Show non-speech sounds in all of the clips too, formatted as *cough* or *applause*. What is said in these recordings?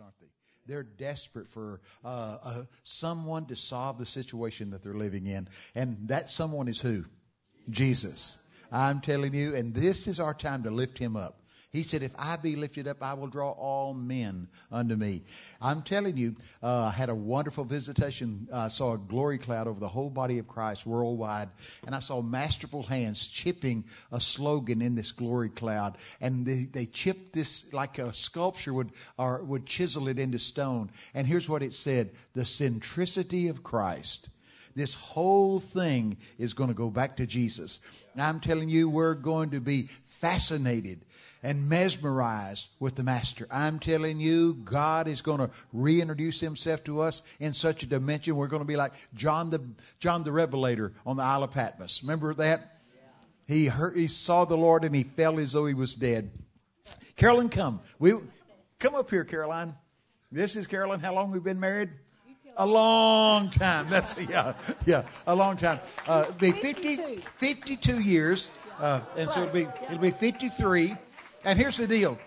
aren't they? They're desperate for uh, uh, someone to solve the situation that they're living in. And that someone is who? Jesus. I'm telling you, and this is our time to lift him up. He said, If I be lifted up, I will draw all men unto me. I'm telling you, uh, I had a wonderful visitation. I saw a glory cloud over the whole body of Christ worldwide, and I saw masterful hands chipping a slogan in this glory cloud. And they, they chipped this like a sculpture would, or would chisel it into stone. And here's what it said The centricity of Christ this whole thing is going to go back to Jesus. Now I'm telling you, we're going to be fascinated and mesmerized with the Master. I'm telling you, God is going to reintroduce Himself to us in such a dimension. We're going to be like John the John the Revelator on the Isle of Patmos. Remember that? He heard, he saw the Lord and he felt as though he was dead. Carolyn, come. We come up here, Caroline. This is Carolyn. How long we've been married? A long time. That's *laughs* yeah, yeah, a long time. Uh, be 50, 52 years, uh, and so it'll be it'll be 53 and here's the deal.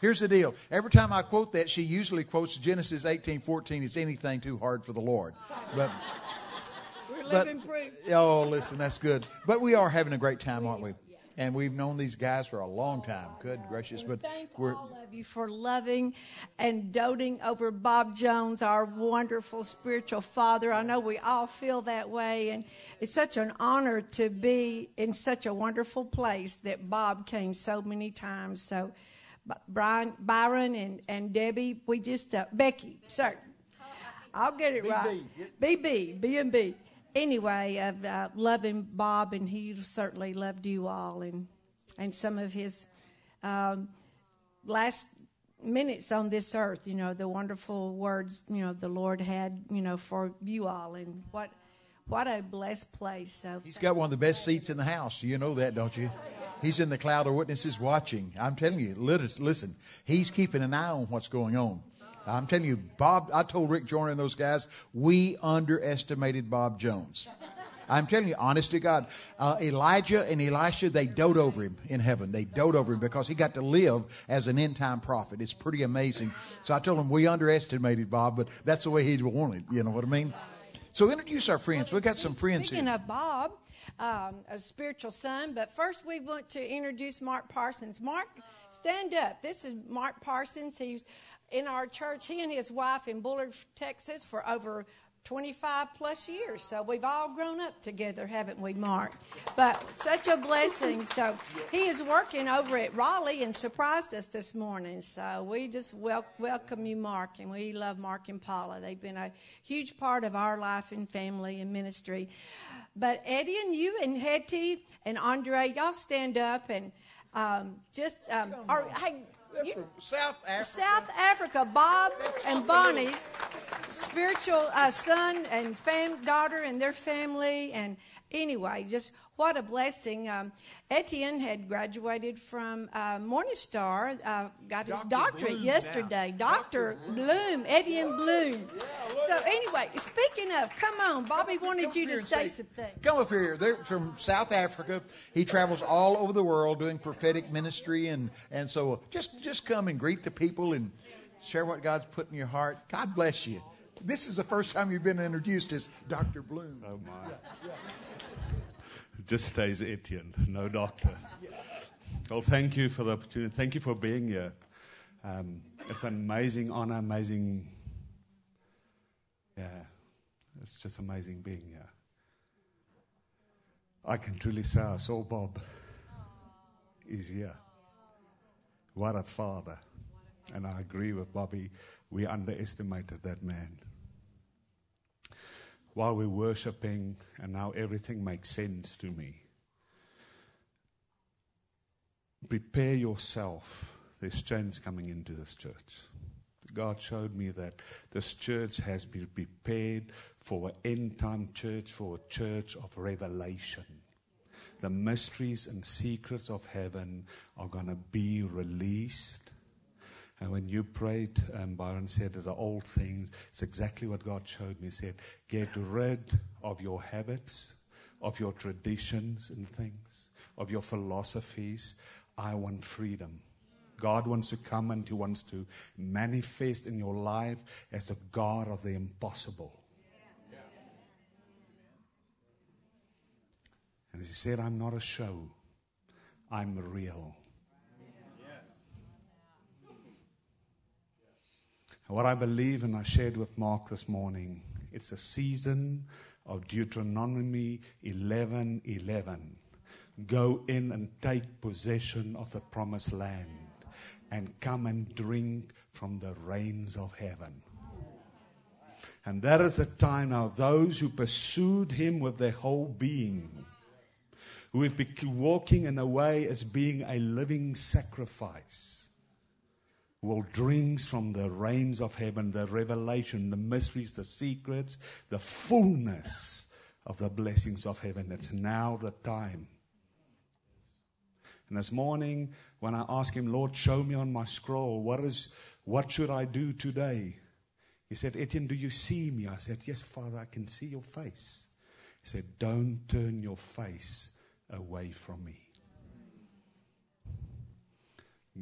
Here's the deal. Every time I quote that, she usually quotes Genesis 18, 14. It's anything too hard for the Lord. But, but oh, listen, that's good. But we are having a great time, aren't we? And we've known these guys for a long time. Good gracious! But thank we're, all of you for loving and doting over Bob Jones, our wonderful spiritual father. I know we all feel that way, and it's such an honor to be in such a wonderful place that Bob came so many times. So, Brian, Byron, and and Debbie, we just uh, Becky, sir. I'll get it right. BB, B and B anyway, uh, loving Bob, and he certainly loved you all, and and some of his um, last minutes on this earth. You know, the wonderful words you know the Lord had you know for you all, and what what a blessed place. So he's got one of the best seats in the house. You know that, don't you? He's in the cloud of witnesses watching. I'm telling you, listen, he's keeping an eye on what's going on. I'm telling you, Bob, I told Rick Joyner and those guys, we underestimated Bob Jones. I'm telling you, honest to God, uh, Elijah and Elisha, they dote over him in heaven. They dote over him because he got to live as an end time prophet. It's pretty amazing. So I told him we underestimated Bob, but that's the way he wanted. You know what I mean? So introduce our friends. We've got some friends Speaking here. of Bob, um, a spiritual son, but first we want to introduce Mark Parsons. Mark, stand up. This is Mark Parsons. He's in our church, he and his wife in Bullard, Texas, for over 25 plus years. So we've all grown up together, haven't we, Mark? But such a blessing. So he is working over at Raleigh and surprised us this morning. So we just wel- welcome you, Mark, and we love Mark and Paula. They've been a huge part of our life and family and ministry. But Eddie and you and Hetty and Andre, y'all stand up and um, just, um, are, hey, you, from South Africa. South Africa, Bob and Bonnie's spiritual uh, son and fam- daughter and their family. And anyway, just what a blessing. Um, Etienne had graduated from uh, Morningstar, uh, got his doctorate Bloom yesterday. Now. Dr. Dr. Bloom, Etienne Bloom. so, anyway, speaking of, come on, Bobby wanted you to say, say something. Come up here. They're from South Africa. He travels all over the world doing prophetic ministry. And, and so just, just come and greet the people and share what God's put in your heart. God bless you. This is the first time you've been introduced as Dr. Bloom. Oh, my. Yeah, yeah just stays Etienne, no doctor. Well, thank you for the opportunity. Thank you for being here. Um, it's an amazing honor, amazing. Yeah, it's just amazing being here. I can truly say I saw Bob. He's here. What a father. And I agree with Bobby. We underestimated that man while we're worshiping, and now everything makes sense to me. Prepare yourself. There's change coming into this church. God showed me that this church has been prepared for an end time church, for a church of revelation. The mysteries and secrets of heaven are going to be released and when you prayed, um, Byron said the old things, it's exactly what God showed me. He said, get rid of your habits, of your traditions and things, of your philosophies. I want freedom. God wants to come and He wants to manifest in your life as a God of the impossible. And as He said, I'm not a show, I'm real. And what I believe, and I shared with Mark this morning, it's a season of Deuteronomy 11 11. Go in and take possession of the promised land and come and drink from the rains of heaven. And that is the time now, those who pursued him with their whole being, who have been walking in a way as being a living sacrifice, will drink from the rains of heaven, the revelation, the mysteries, the secrets, the fullness of the blessings of heaven. It's now the time. And this morning, when I asked him, Lord, show me on my scroll, what is what should I do today? He said, Etienne, do you see me? I said, Yes, Father, I can see your face. He said, Don't turn your face away from me.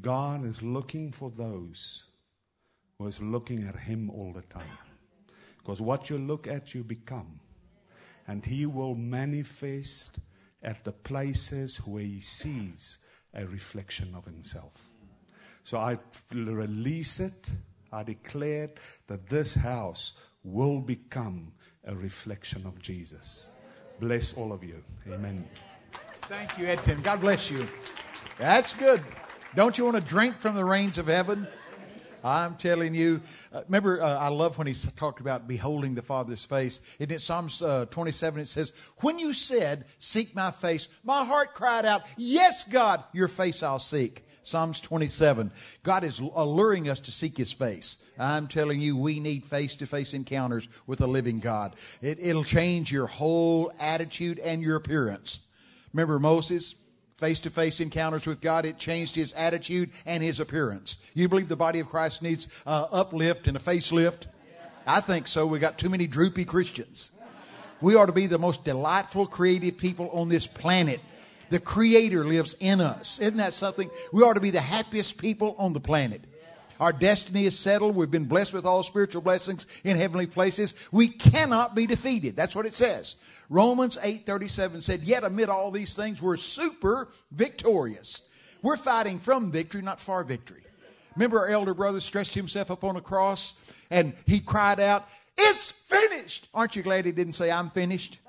God is looking for those who is looking at Him all the time. Because what you look at, you become. And He will manifest at the places where He sees a reflection of Himself. So I release it. I declare that this house will become a reflection of Jesus. Bless all of you. Amen. Thank you, Etienne. God bless you. That's good. Don't you want to drink from the rains of heaven? I'm telling you. Uh, remember, uh, I love when he talked about beholding the Father's face. In Psalms uh, 27, it says, When you said, Seek my face, my heart cried out, Yes, God, your face I'll seek. Psalms 27. God is alluring us to seek his face. I'm telling you, we need face to face encounters with a living God. It, it'll change your whole attitude and your appearance. Remember Moses? Face to face encounters with God, it changed his attitude and his appearance. You believe the body of Christ needs uh, uplift and a facelift? I think so. We got too many droopy Christians. We ought to be the most delightful, creative people on this planet. The Creator lives in us. Isn't that something? We ought to be the happiest people on the planet. Our destiny is settled. We've been blessed with all spiritual blessings in heavenly places. We cannot be defeated. That's what it says. Romans 8:37 said, "Yet amid all these things we're super victorious." We're fighting from victory, not for victory. Remember our elder brother stretched himself upon a cross and he cried out, "It's finished." Aren't you glad he didn't say I'm finished? *laughs*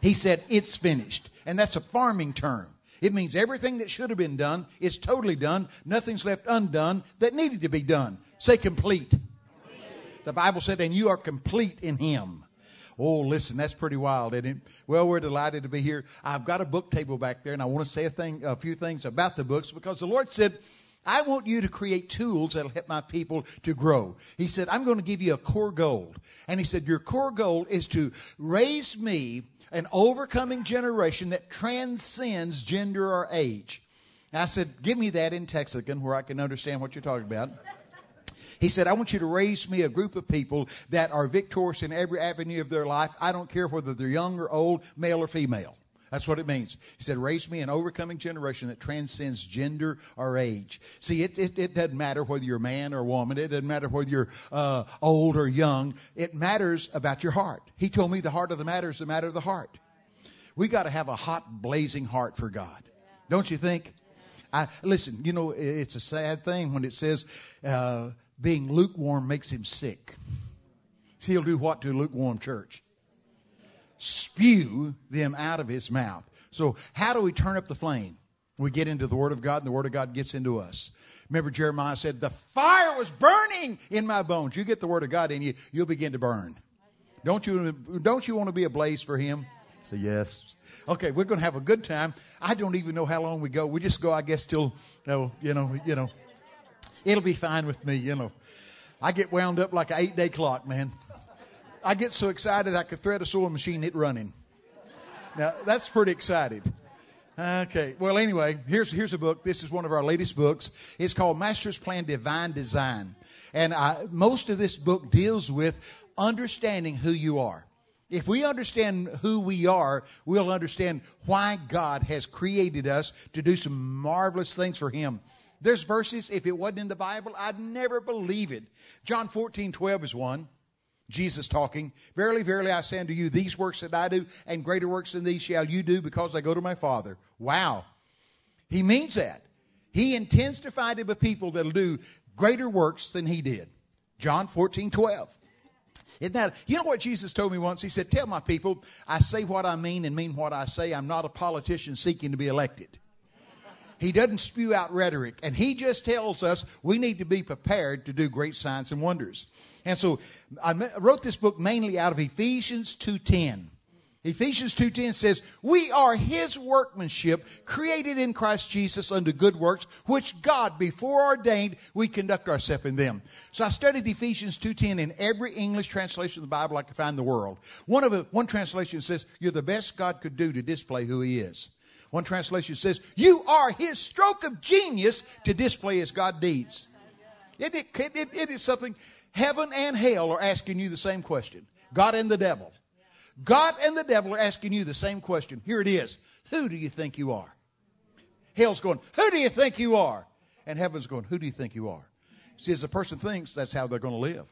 He said, "It's finished." And that's a farming term. It means everything that should have been done is totally done. Nothing's left undone that needed to be done. Say complete. complete. The Bible said, and you are complete in Him. Oh, listen, that's pretty wild, isn't it? Well, we're delighted to be here. I've got a book table back there, and I want to say a thing, a few things about the books because the Lord said, I want you to create tools that'll help my people to grow. He said, I'm going to give you a core goal. And he said, Your core goal is to raise me an overcoming generation that transcends gender or age. I said, Give me that in Texican where I can understand what you're talking about. He said, I want you to raise me a group of people that are victorious in every avenue of their life. I don't care whether they're young or old, male or female. That's what it means. He said, raise me an overcoming generation that transcends gender or age. See, it, it, it doesn't matter whether you're a man or a woman. It doesn't matter whether you're uh, old or young. It matters about your heart. He told me the heart of the matter is the matter of the heart. We got to have a hot, blazing heart for God. Don't you think? I, listen, you know, it's a sad thing when it says uh, being lukewarm makes him sick. See, he'll do what to a lukewarm church? Spew them out of his mouth. So, how do we turn up the flame? We get into the Word of God, and the Word of God gets into us. Remember, Jeremiah said, The fire was burning in my bones. You get the Word of God in you, you'll begin to burn. Don't you, don't you want to be a blaze for Him? Say, Yes. Okay, we're going to have a good time. I don't even know how long we go. We just go, I guess, till, oh, you know, you know. It'll be fine with me, you know. I get wound up like an eight day clock, man. I get so excited I could thread a sewing machine it running. Now that's pretty excited. Okay. Well, anyway, here's here's a book. This is one of our latest books. It's called Master's Plan Divine Design, and I, most of this book deals with understanding who you are. If we understand who we are, we'll understand why God has created us to do some marvelous things for Him. There's verses, if it wasn't in the Bible, I'd never believe it. John 14, 12 is one. Jesus talking, Verily, verily, I say unto you, these works that I do, and greater works than these shall you do, because I go to my Father. Wow. He means that. He intends to find him a people that'll do greater works than he did. John 14, 12. Isn't that, you know what Jesus told me once? He said, Tell my people, I say what I mean and mean what I say. I'm not a politician seeking to be elected. He doesn't spew out rhetoric. And he just tells us we need to be prepared to do great signs and wonders. And so I wrote this book mainly out of Ephesians 2.10. Ephesians 2:10 says, "We are his workmanship, created in Christ Jesus unto good works, which God before ordained we conduct ourselves in them." So I studied Ephesians 2:10 in every English translation of the Bible I could find in the world. One of it, one translation says, "You're the best God could do to display who he is." One translation says, "You are his stroke of genius to display his God deeds." It, it, it, it is something heaven and hell are asking you the same question. God and the devil. God and the devil are asking you the same question. Here it is Who do you think you are? Hell's going, Who do you think you are? And heaven's going, Who do you think you are? See, as a person thinks, that's how they're going to live.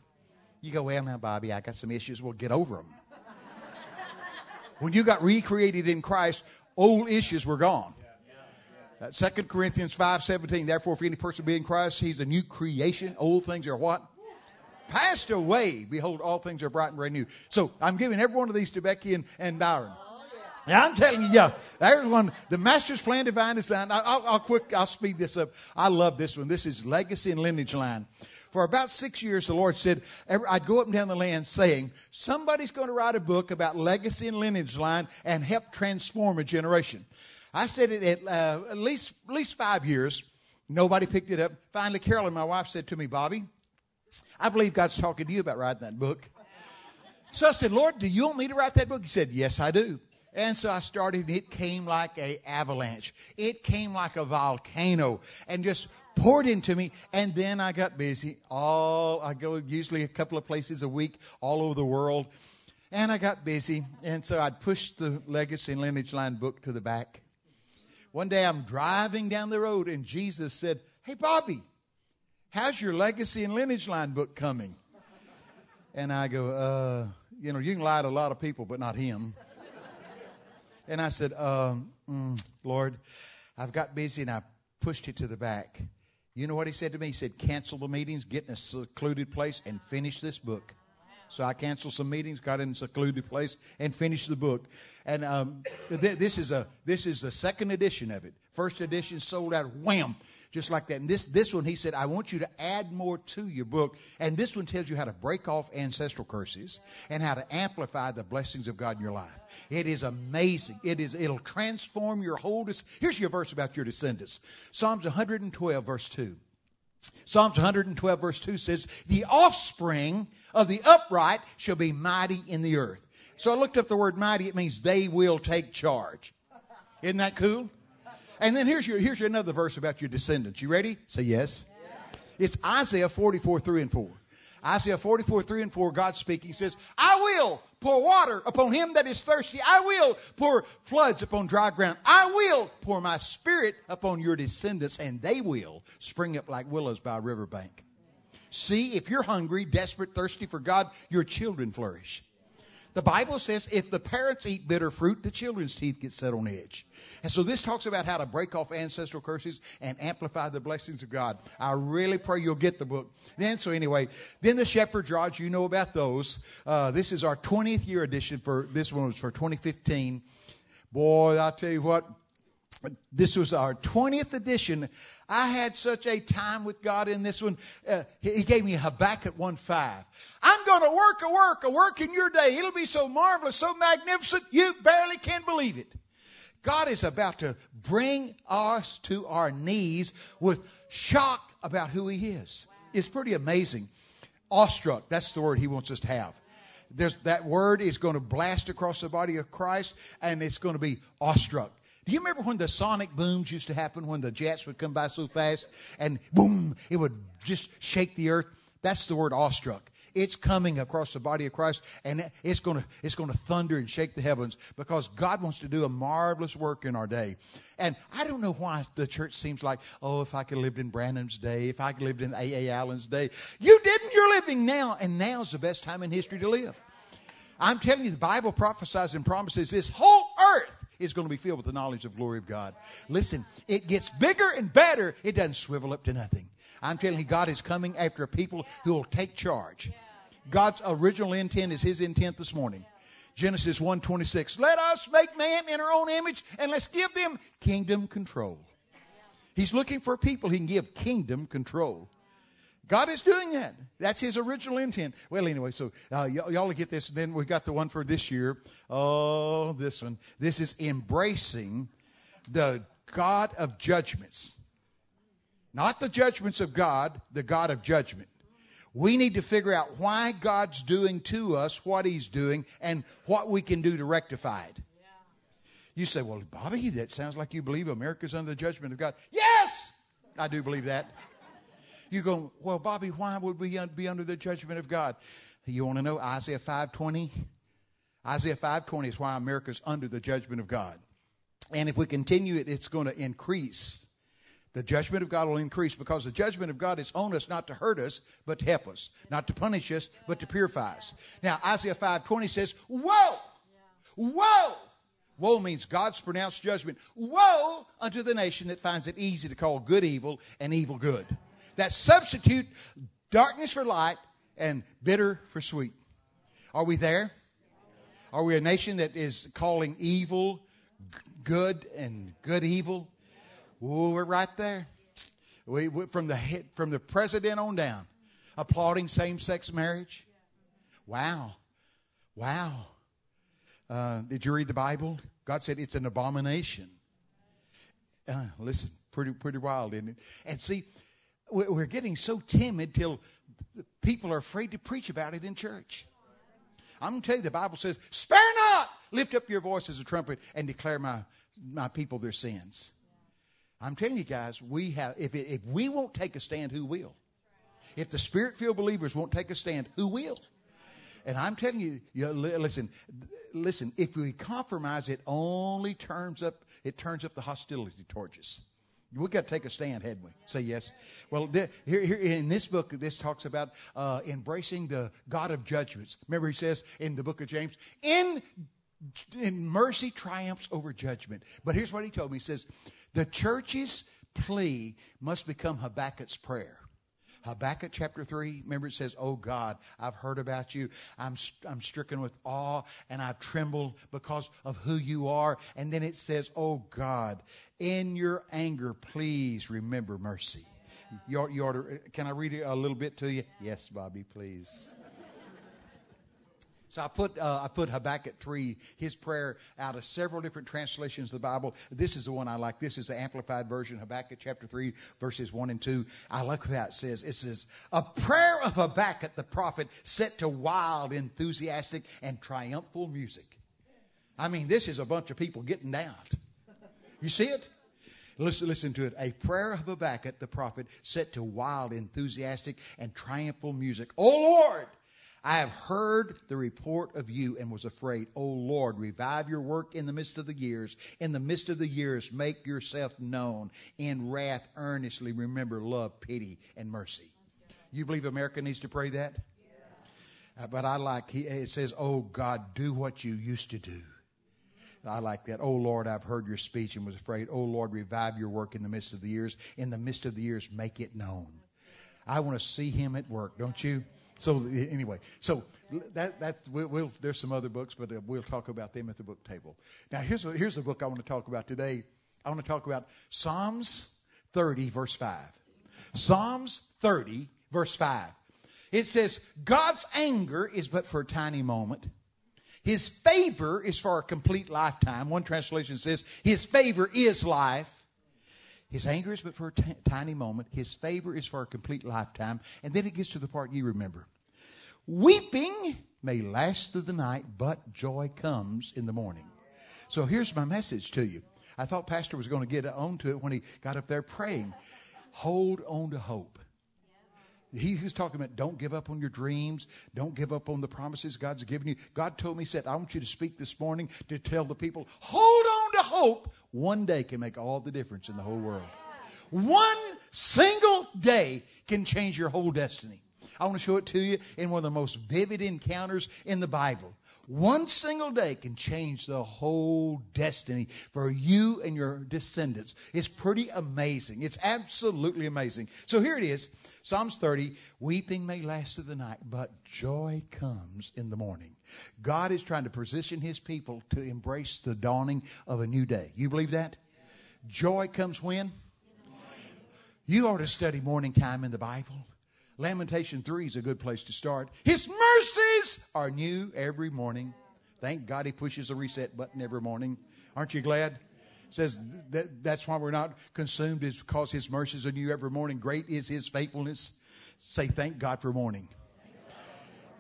You go, Well, now, Bobby, I got some issues. We'll get over them. *laughs* when you got recreated in Christ, old issues were gone. Uh, 2 Corinthians 5 17, therefore, if any person be in Christ, he's a new creation. Old things are what? passed away. Behold, all things are bright and brand new. So I'm giving every one of these to Becky and, and Byron. Yeah, I'm telling you, yeah, there's one. The Master's Plan Divine Design. I'll, I'll quick, I'll speed this up. I love this one. This is Legacy and Lineage Line. For about six years, the Lord said, I'd go up and down the land saying, somebody's going to write a book about legacy and lineage line and help transform a generation. I said it at, uh, at least, at least five years. Nobody picked it up. Finally, Carolyn, my wife, said to me, Bobby, I believe God's talking to you about writing that book. So I said, Lord, do you want me to write that book? He said, Yes, I do. And so I started, and it came like a avalanche. It came like a volcano and just poured into me. And then I got busy. All I go usually a couple of places a week all over the world. And I got busy. And so I'd pushed the Legacy and Lineage Line book to the back. One day I'm driving down the road and Jesus said, Hey, Bobby, How's your legacy and lineage line book coming? And I go, uh, you know, you can lie to a lot of people, but not him. And I said, uh, mm, Lord, I've got busy and I pushed it to the back. You know what he said to me? He said, cancel the meetings, get in a secluded place, and finish this book. So I canceled some meetings, got in a secluded place, and finished the book. And um, th- this is a this is the second edition of it. First edition sold out, wham, just like that. And this, this one, he said, I want you to add more to your book. And this one tells you how to break off ancestral curses and how to amplify the blessings of God in your life. It is amazing. It is, it'll transform your whole. Des- Here's your verse about your descendants Psalms 112, verse 2. Psalms 112, verse 2 says, The offspring of the upright shall be mighty in the earth. So I looked up the word mighty. It means they will take charge. Isn't that cool? And then here's your here's your another verse about your descendants. You ready? Say yes. It's Isaiah 44, 3 and 4. Isaiah 44, 3 and 4, God speaking says, I will pour water upon him that is thirsty. I will pour floods upon dry ground. I will pour my spirit upon your descendants, and they will spring up like willows by a riverbank. See, if you're hungry, desperate, thirsty for God, your children flourish. The Bible says if the parents eat bitter fruit, the children's teeth get set on edge. And so this talks about how to break off ancestral curses and amplify the blessings of God. I really pray you'll get the book. Then, so anyway, then the shepherd rods, you know about those. Uh, this is our 20th year edition for, this one was for 2015. Boy, I'll tell you what, this was our 20th edition. I had such a time with God in this one. Uh, he gave me Habakkuk 1 5. I'm going to work a work, a work in your day. It'll be so marvelous, so magnificent, you barely can believe it. God is about to bring us to our knees with shock about who He is. It's pretty amazing. Awestruck, that's the word He wants us to have. There's, that word is going to blast across the body of Christ, and it's going to be awestruck. Do you remember when the sonic booms used to happen when the jets would come by so fast and boom, it would just shake the earth? That's the word awestruck. It's coming across the body of Christ, and it's going to it's going to thunder and shake the heavens because God wants to do a marvelous work in our day. And I don't know why the church seems like, oh, if I could have lived in Branham's day, if I could have lived in A. A. Allen's day. You didn't. You're living now, and now's the best time in history to live. I'm telling you, the Bible prophesies and promises this whole earth is going to be filled with the knowledge of glory of God. Listen, it gets bigger and better. It doesn't swivel up to nothing. I'm telling you, God is coming after people who will take charge. God's original intent is his intent this morning. Genesis 1:26. Let us make man in our own image and let's give them kingdom control. He's looking for people he can give kingdom control. God is doing that. That's his original intent. Well, anyway, so uh, y- y'all get this. And then we got the one for this year. Oh, this one. This is embracing the God of judgments. Not the judgments of God, the God of judgment. We need to figure out why God's doing to us what He's doing and what we can do to rectify it. You say, well, Bobby, that sounds like you believe America's under the judgment of God. Yes, I do believe that. You go, well, Bobby, why would we be under the judgment of God? You want to know Isaiah 5:20? Isaiah 5:20 is why America's under the judgment of God. And if we continue it, it's going to increase. The judgment of God will increase because the judgment of God is on us not to hurt us, but to help us, not to punish us, but to purify us. Now, Isaiah 5:20 says, "Woe! Woe!" Woe means God's pronounced judgment. Woe unto the nation that finds it easy to call good evil and evil good. That substitute darkness for light and bitter for sweet. Are we there? Are we a nation that is calling evil good and good evil? Ooh, we're right there. We, we, from the head, from the president on down, applauding same-sex marriage. Wow, wow. Uh, did you read the Bible? God said it's an abomination. Uh, listen, pretty pretty wild, isn't it? And see, we're getting so timid till people are afraid to preach about it in church. I'm going to tell you, the Bible says, "Spare not, lift up your voice as a trumpet, and declare my my people their sins." I'm telling you guys, we have, if, it, if we won't take a stand, who will? If the spirit filled believers won't take a stand, who will? And I'm telling you, you, listen, listen, if we compromise, it only turns up, it turns up the hostility towards us. We got to take a stand, hadn't we? Say yes. Well, here, here in this book, this talks about uh, embracing the God of judgments. Remember, he says in the book of James, in in mercy triumphs over judgment. But here's what he told me. He says, the church's plea must become Habakkuk's prayer. Habakkuk chapter 3, remember it says, Oh God, I've heard about you. I'm, I'm stricken with awe and I've trembled because of who you are. And then it says, Oh God, in your anger, please remember mercy. You ought, you ought to, can I read a little bit to you? Yes, Bobby, please. So I put, uh, I put Habakkuk 3, his prayer, out of several different translations of the Bible. This is the one I like. This is the Amplified Version, Habakkuk chapter 3, verses 1 and 2. I like how it says. It says, A prayer of Habakkuk the prophet set to wild, enthusiastic, and triumphal music. I mean, this is a bunch of people getting down. You see it? Listen, listen to it. A prayer of Habakkuk the prophet set to wild, enthusiastic, and triumphal music. Oh Lord! I have heard the report of you and was afraid. O Lord, revive your work in the midst of the years. In the midst of the years, make yourself known. In wrath, earnestly remember love, pity, and mercy. You believe America needs to pray that? Uh, but I like, he, it says, Oh God, do what you used to do. I like that. Oh Lord, I've heard your speech and was afraid. Oh Lord, revive your work in the midst of the years. In the midst of the years, make it known. I want to see him at work, don't you? So anyway, so that that we'll, we'll, there's some other books, but uh, we'll talk about them at the book table. Now here's a, here's the book I want to talk about today. I want to talk about Psalms 30 verse 5. Psalms 30 verse 5. It says, God's anger is but for a tiny moment. His favor is for a complete lifetime. One translation says, His favor is life. His anger is but for a t- tiny moment. His favor is for a complete lifetime. And then it gets to the part you remember. Weeping may last through the night, but joy comes in the morning. So here's my message to you. I thought Pastor was going to get on to it when he got up there praying. Hold on to hope. He was talking about don't give up on your dreams. Don't give up on the promises God's given you. God told me, said, I want you to speak this morning to tell the people, hold on hope. One day can make all the difference in the whole world. One single day can change your whole destiny. I want to show it to you in one of the most vivid encounters in the Bible. One single day can change the whole destiny for you and your descendants. It's pretty amazing. It's absolutely amazing. So here it is Psalms 30 Weeping may last through the night, but joy comes in the morning. God is trying to position his people to embrace the dawning of a new day. You believe that? Joy comes when? You ought to study morning time in the Bible. Lamentation 3 is a good place to start. His mercies are new every morning. Thank God he pushes a reset button every morning. Aren't you glad? says that that's why we're not consumed is because his mercies are new every morning. Great is his faithfulness. Say thank God for morning.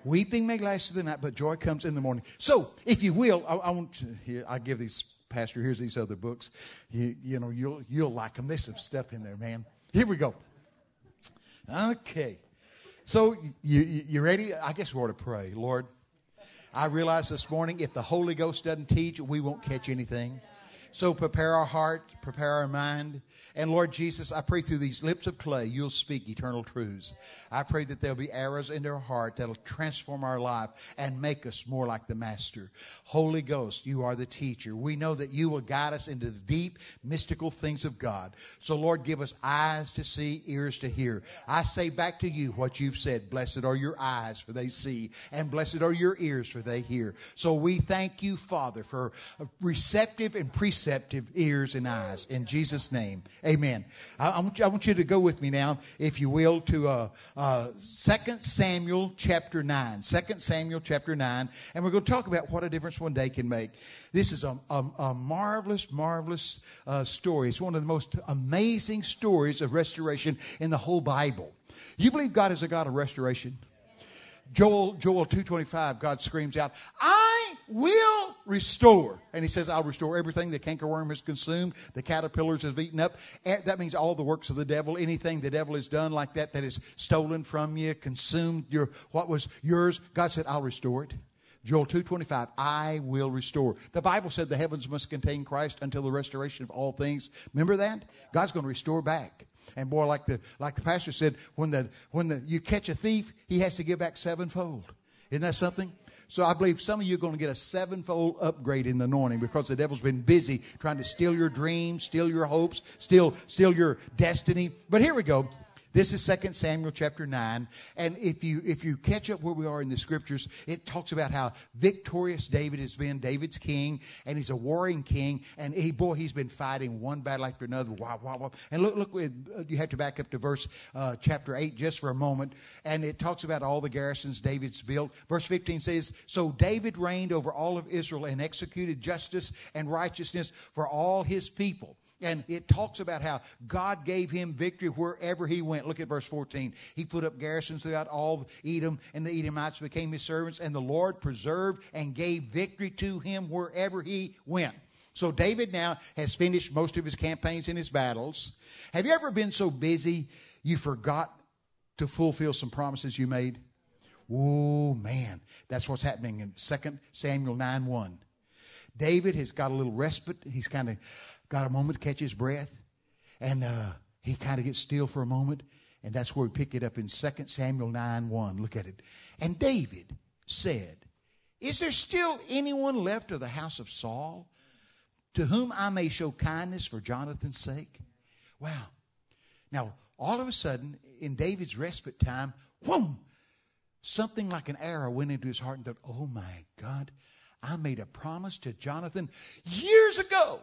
Weeping may last through the night, but joy comes in the morning. So, if you will, I, I want to here. I give these pastor. Here's these other books. You, you know, you'll you'll like them. There's some stuff in there, man. Here we go. Okay. So you, you ready? I guess we ought to pray. Lord, I realize this morning if the Holy Ghost doesn't teach, we won't catch anything. So prepare our heart, prepare our mind. And Lord Jesus, I pray through these lips of clay, you'll speak eternal truths. I pray that there'll be arrows in our heart that'll transform our life and make us more like the Master. Holy Ghost, you are the teacher. We know that you will guide us into the deep, mystical things of God. So Lord, give us eyes to see, ears to hear. I say back to you what you've said. Blessed are your eyes, for they see, and blessed are your ears, for they hear. So we thank you, Father, for receptive and preceptive receptive ears and eyes. In Jesus' name, amen. I, I, want, you, I want, you, to go with me now, if you will, to uh, uh, 2 Samuel chapter 9. 2 Samuel chapter 9. And we're going to talk about what a difference one day can make. This is a, a, a marvelous, marvelous uh, story. It's one of the most amazing stories of restoration in the whole Bible. You believe God is a God of restoration? Joel, Joel 2.25, God screams out, I will restore. And he says, I'll restore everything the cankerworm has consumed, the caterpillars have eaten up. That means all the works of the devil, anything the devil has done like that that is stolen from you, consumed your what was yours. God said, I'll restore it. Joel 2:25 I will restore. The Bible said the heavens must contain Christ until the restoration of all things. Remember that? God's going to restore back. And boy, like the like the pastor said, when the when the, you catch a thief, he has to give back sevenfold. Isn't that something? So I believe some of you are going to get a sevenfold upgrade in the anointing because the devil's been busy trying to steal your dreams, steal your hopes, steal steal your destiny. But here we go. This is 2 Samuel chapter 9. And if you, if you catch up where we are in the scriptures, it talks about how victorious David has been. David's king, and he's a warring king. And he, boy, he's been fighting one battle after another. And look, look, uh, you have to back up to verse uh, chapter 8 just for a moment. And it talks about all the garrisons David's built. Verse 15 says, So David reigned over all of Israel and executed justice and righteousness for all his people. And it talks about how God gave him victory wherever he went. Look at verse 14. He put up garrisons throughout all Edom, and the Edomites became his servants, and the Lord preserved and gave victory to him wherever he went. So David now has finished most of his campaigns and his battles. Have you ever been so busy you forgot to fulfill some promises you made? Oh man, that's what's happening in 2 Samuel 9 1. David has got a little respite. He's kind of got a moment to catch his breath, and uh, he kind of gets still for a moment, and that's where we pick it up in 2 Samuel 9 1. Look at it. And David said, Is there still anyone left of the house of Saul to whom I may show kindness for Jonathan's sake? Wow. Now, all of a sudden, in David's respite time, whoom, something like an arrow went into his heart and thought, Oh my God, I made a promise to Jonathan years ago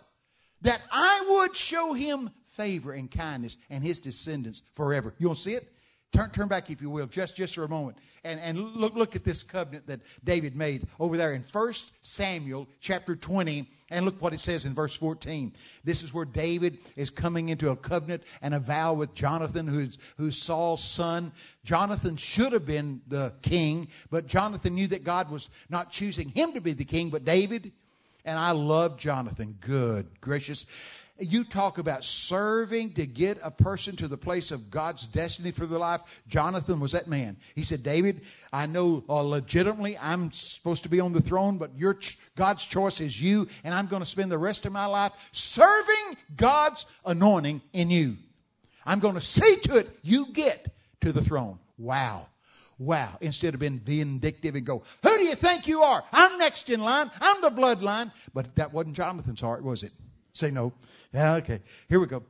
that I would show him favor and kindness and his descendants forever. You want to see it? Turn, turn back, if you will, just, just for a moment. And, and look, look at this covenant that David made over there in 1 Samuel chapter 20. And look what it says in verse 14. This is where David is coming into a covenant and a vow with Jonathan, who's, who's Saul's son. Jonathan should have been the king, but Jonathan knew that God was not choosing him to be the king, but David. And I love Jonathan. Good, gracious. You talk about serving to get a person to the place of God's destiny for their life. Jonathan was that man. He said, David, I know uh, legitimately I'm supposed to be on the throne, but your ch- God's choice is you, and I'm going to spend the rest of my life serving God's anointing in you. I'm going to see to it you get to the throne. Wow. Wow. Instead of being vindictive and go, Who do you think you are? I'm next in line. I'm the bloodline. But that wasn't Jonathan's heart, was it? Say no. Yeah, okay. Here we go.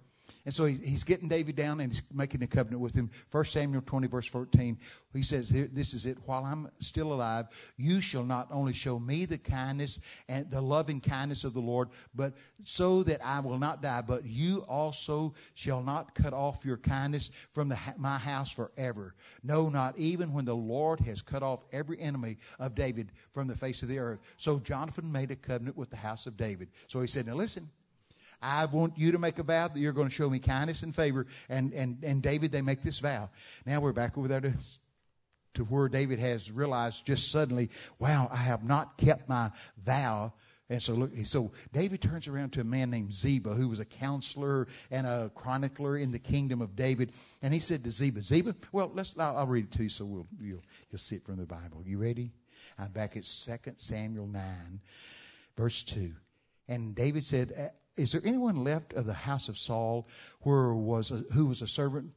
And so he, he's getting David down and he's making a covenant with him. 1 Samuel 20, verse 14. He says, This is it. While I'm still alive, you shall not only show me the kindness and the loving kindness of the Lord, but so that I will not die, but you also shall not cut off your kindness from the, my house forever. No, not even when the Lord has cut off every enemy of David from the face of the earth. So Jonathan made a covenant with the house of David. So he said, Now listen. I want you to make a vow that you're going to show me kindness and favor. And, and, and David, they make this vow. Now we're back over there to, to where David has realized just suddenly, wow, I have not kept my vow. And so look, so David turns around to a man named Ziba, who was a counselor and a chronicler in the kingdom of David, and he said to Ziba, Ziba, well, let's I'll, I'll read it to you so we'll you'll, you'll see it from the Bible. You ready? I'm back at 2 Samuel nine, verse two, and David said, is there anyone left of the house of Saul where was a, who was a servant?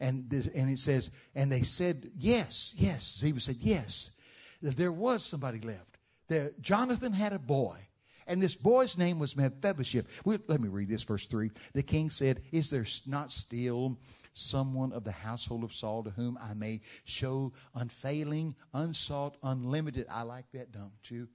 And, and it says, and they said, yes, yes. Ziba said, yes. There was somebody left. There, Jonathan had a boy. And this boy's name was Mephibosheth. Well, let me read this, verse 3. The king said, Is there not still someone of the household of Saul to whom I may show unfailing, unsought, unlimited? I like that, don't you?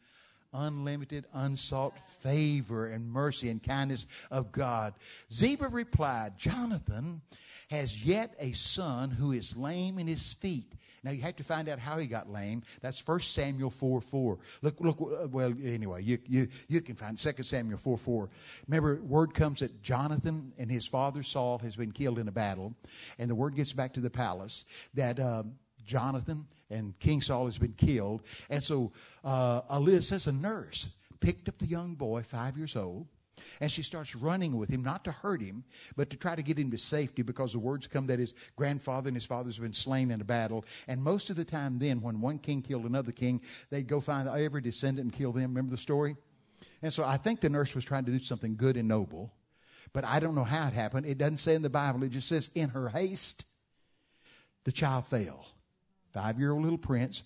Unlimited, unsought favor and mercy and kindness of God. Ziba replied, Jonathan has yet a son who is lame in his feet. Now you have to find out how he got lame. That's 1 Samuel 4 4. Look, look, well, anyway, you, you, you can find 2 Samuel 4 4. Remember, word comes that Jonathan and his father Saul has been killed in a battle, and the word gets back to the palace that um, Jonathan and King Saul has been killed. And so uh, Eliz says a nurse picked up the young boy, five years old, and she starts running with him, not to hurt him, but to try to get him to safety because the words come that his grandfather and his father's been slain in a battle. And most of the time, then, when one king killed another king, they'd go find every descendant and kill them. Remember the story? And so I think the nurse was trying to do something good and noble, but I don't know how it happened. It doesn't say in the Bible, it just says, in her haste, the child fell five year old little prince.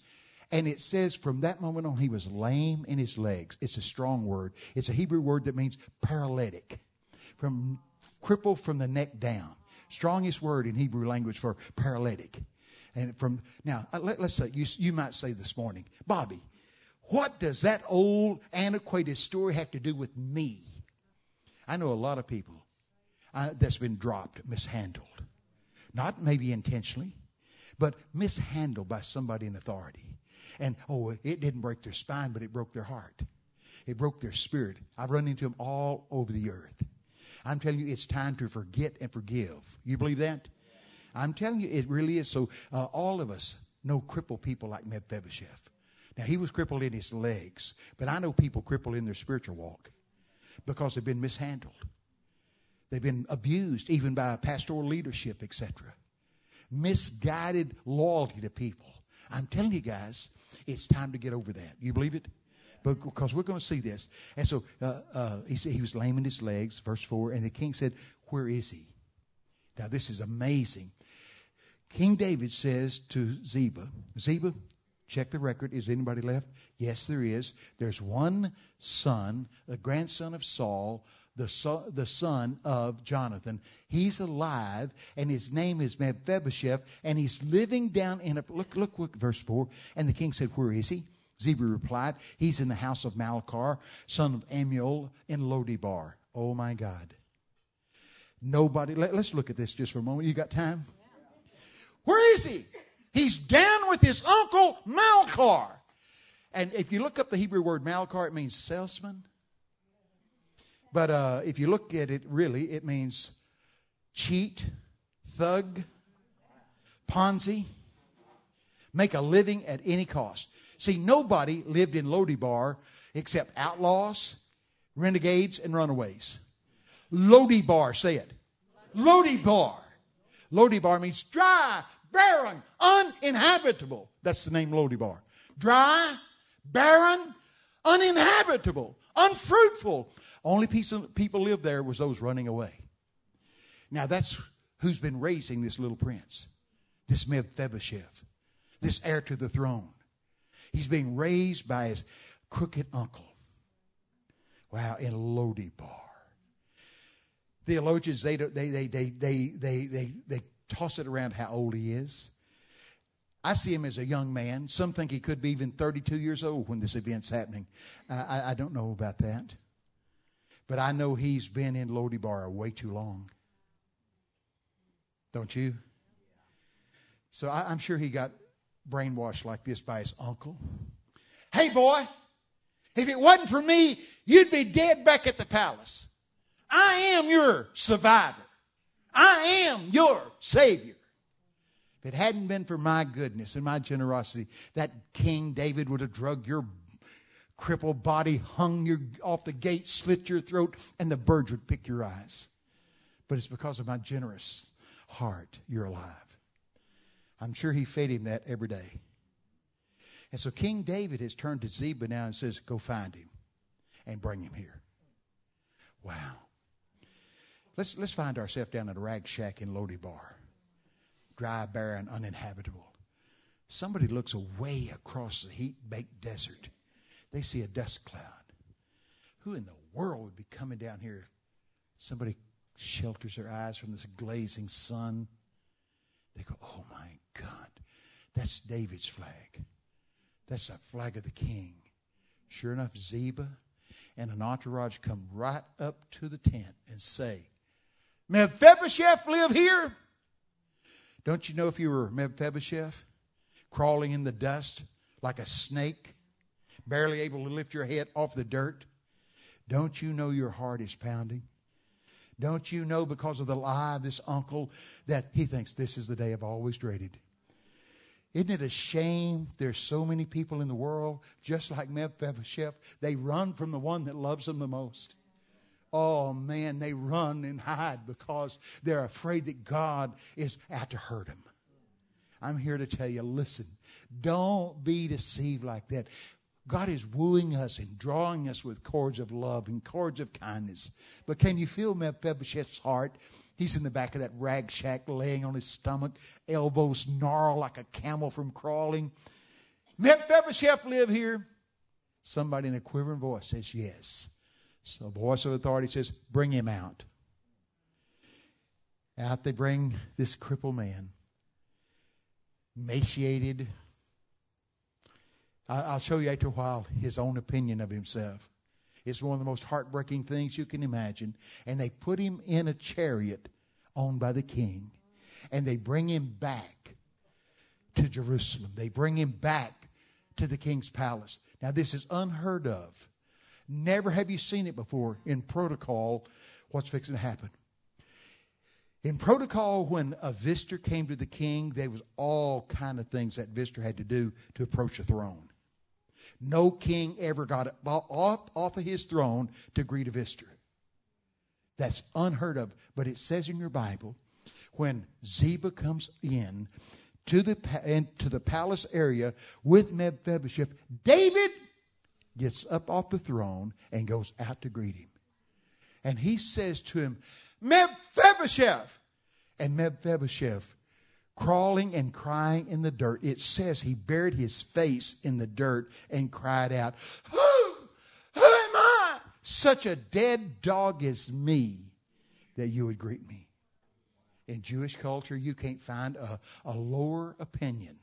And it says from that moment on, he was lame in his legs. It's a strong word. It's a Hebrew word that means paralytic, from crippled from the neck down. Strongest word in Hebrew language for paralytic. And from now, uh, let, us say you, you might say this morning, Bobby, what does that old antiquated story have to do with me? I know a lot of people uh, that's been dropped, mishandled, not maybe intentionally, but mishandled by somebody in authority. And oh, it didn't break their spine, but it broke their heart. It broke their spirit. I've run into them all over the earth. I'm telling you, it's time to forget and forgive. You believe that? I'm telling you, it really is. So, uh, all of us know crippled people like Mephibosheth. Now, he was crippled in his legs, but I know people crippled in their spiritual walk because they've been mishandled. They've been abused, even by pastoral leadership, etc misguided loyalty to people. I'm telling you guys, it's time to get over that. You believe it? But, Because we're going to see this. And so uh, uh, he said he was lame in his legs, verse 4, and the king said, Where is he? Now, this is amazing. King David says to Ziba, Ziba, check the record. Is anybody left? Yes, there is. There's one son, the grandson of Saul, the son, the son of Jonathan. He's alive, and his name is Mephibosheth, and he's living down in a look. Look, look, verse four. And the king said, "Where is he?" Ziba replied, "He's in the house of Malchar, son of Ammiel, in Lodibar." Oh my God! Nobody. Let, us look at this just for a moment. You got time? Where is he? He's down with his uncle Malchar. And if you look up the Hebrew word Malchar, it means salesman but uh, if you look at it really, it means cheat, thug, Ponzi, make a living at any cost. See, nobody lived in Lodibar except outlaws, renegades, and runaways. Lodibar. Say it. Lodibar. Lodibar means dry, barren, uninhabitable. That's the name Lodibar. Dry, barren, uninhabitable, unfruitful. Only people lived there was those running away. Now that's who's been raising this little prince, this Mephibosheth, this heir to the throne. He's being raised by his crooked uncle. Wow, in Lodibar. Theologians, they, they, they, they, they, they, they, they toss it around how old he is. I see him as a young man. Some think he could be even 32 years old when this event's happening. I, I don't know about that. But I know he's been in Lo-Debar way too long. Don't you? So I, I'm sure he got brainwashed like this by his uncle. Hey, boy, if it wasn't for me, you'd be dead back at the palace. I am your survivor. I am your Savior. If it hadn't been for my goodness and my generosity, that King David would have drugged your crippled body, hung you off the gate, slit your throat, and the birds would pick your eyes. But it's because of my generous heart you're alive. I'm sure he fed him that every day. And so King David has turned to Ziba now and says, Go find him and bring him here. Wow. Let's, let's find ourselves down at a rag shack in Lo-Debar, dry, barren, uninhabitable. Somebody looks away across the heat baked desert. They see a dust cloud. Who in the world would be coming down here? Somebody shelters their eyes from this glazing sun. They go, Oh my God, that's David's flag. That's the flag of the king. Sure enough, Ziba and an entourage come right up to the tent and say, Mephibosheth live here? Don't you know if you were Mephibosheth, crawling in the dust like a snake, barely able to lift your head off the dirt? Don't you know your heart is pounding? Don't you know because of the lie of this uncle that he thinks this is the day I've always dreaded? Isn't it a shame there's so many people in the world, just like Mephibosheth, they run from the one that loves them the most? Oh man, they run and hide because they're afraid that God is out to hurt them. I'm here to tell you listen, don't be deceived like that. God is wooing us and drawing us with cords of love and cords of kindness. But can you feel Mephibosheth's heart? He's in the back of that rag shack laying on his stomach, elbows gnarled like a camel from crawling. Mephibosheth live here? Somebody in a quivering voice says, Yes. So, voice of authority says, Bring him out. Out they bring this crippled man, emaciated. I'll show you after a while his own opinion of himself. It's one of the most heartbreaking things you can imagine. And they put him in a chariot owned by the king, and they bring him back to Jerusalem. They bring him back to the king's palace. Now, this is unheard of Never have you seen it before in protocol what's fixing to happen. In protocol, when a visitor came to the king, there was all kind of things that visitor had to do to approach the throne. No king ever got up off of his throne to greet a visitor. That's unheard of. But it says in your Bible, when Ziba comes in to the, to the palace area with Mephibosheth, David gets up off the throne and goes out to greet him. And he says to him, Mephibosheth! And Mephibosheth, crawling and crying in the dirt, it says he buried his face in the dirt and cried out, Who? Who am I? Such a dead dog as me that you would greet me. In Jewish culture, you can't find a, a lower opinion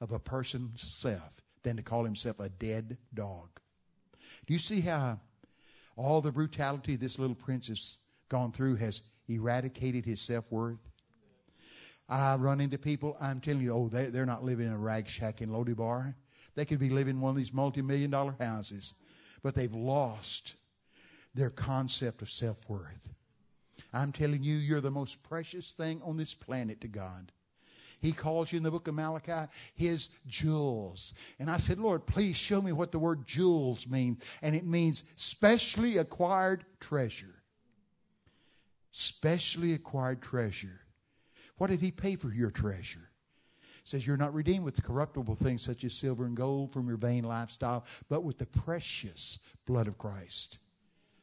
of a person's self than to call himself a dead dog. Do you see how all the brutality this little prince has gone through has eradicated his self worth? I run into people, I'm telling you, oh, they, they're not living in a rag shack in Lo-Debar. They could be living in one of these multi million dollar houses, but they've lost their concept of self worth. I'm telling you, you're the most precious thing on this planet to God. He calls you in the book of Malachi his jewels. And I said, Lord, please show me what the word jewels mean. And it means specially acquired treasure. specially acquired treasure. What did he pay for your treasure? It says you're not redeemed with corruptible things such as silver and gold from your vain lifestyle, but with the precious blood of Christ.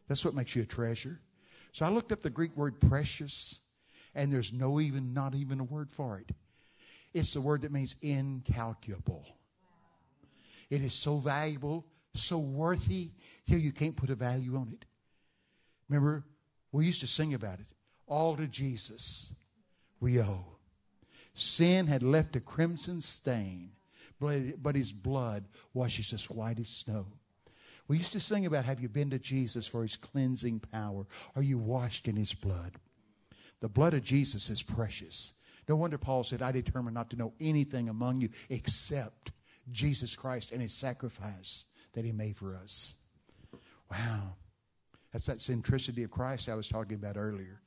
That's what makes you a treasure. So I looked up the Greek word precious, and there's no even, not even a word for it. It's the word that means incalculable. It is so valuable, so worthy, till you can't put a value on it. Remember, we used to sing about it. All to Jesus we owe. Sin had left a crimson stain, but his blood washes us white as snow. We used to sing about Have you been to Jesus for his cleansing power? Are you washed in his blood? The blood of Jesus is precious. No wonder Paul said, I determined not to know anything among you except Jesus Christ and his sacrifice that he made for us. Wow. That's that centricity of Christ I was talking about earlier.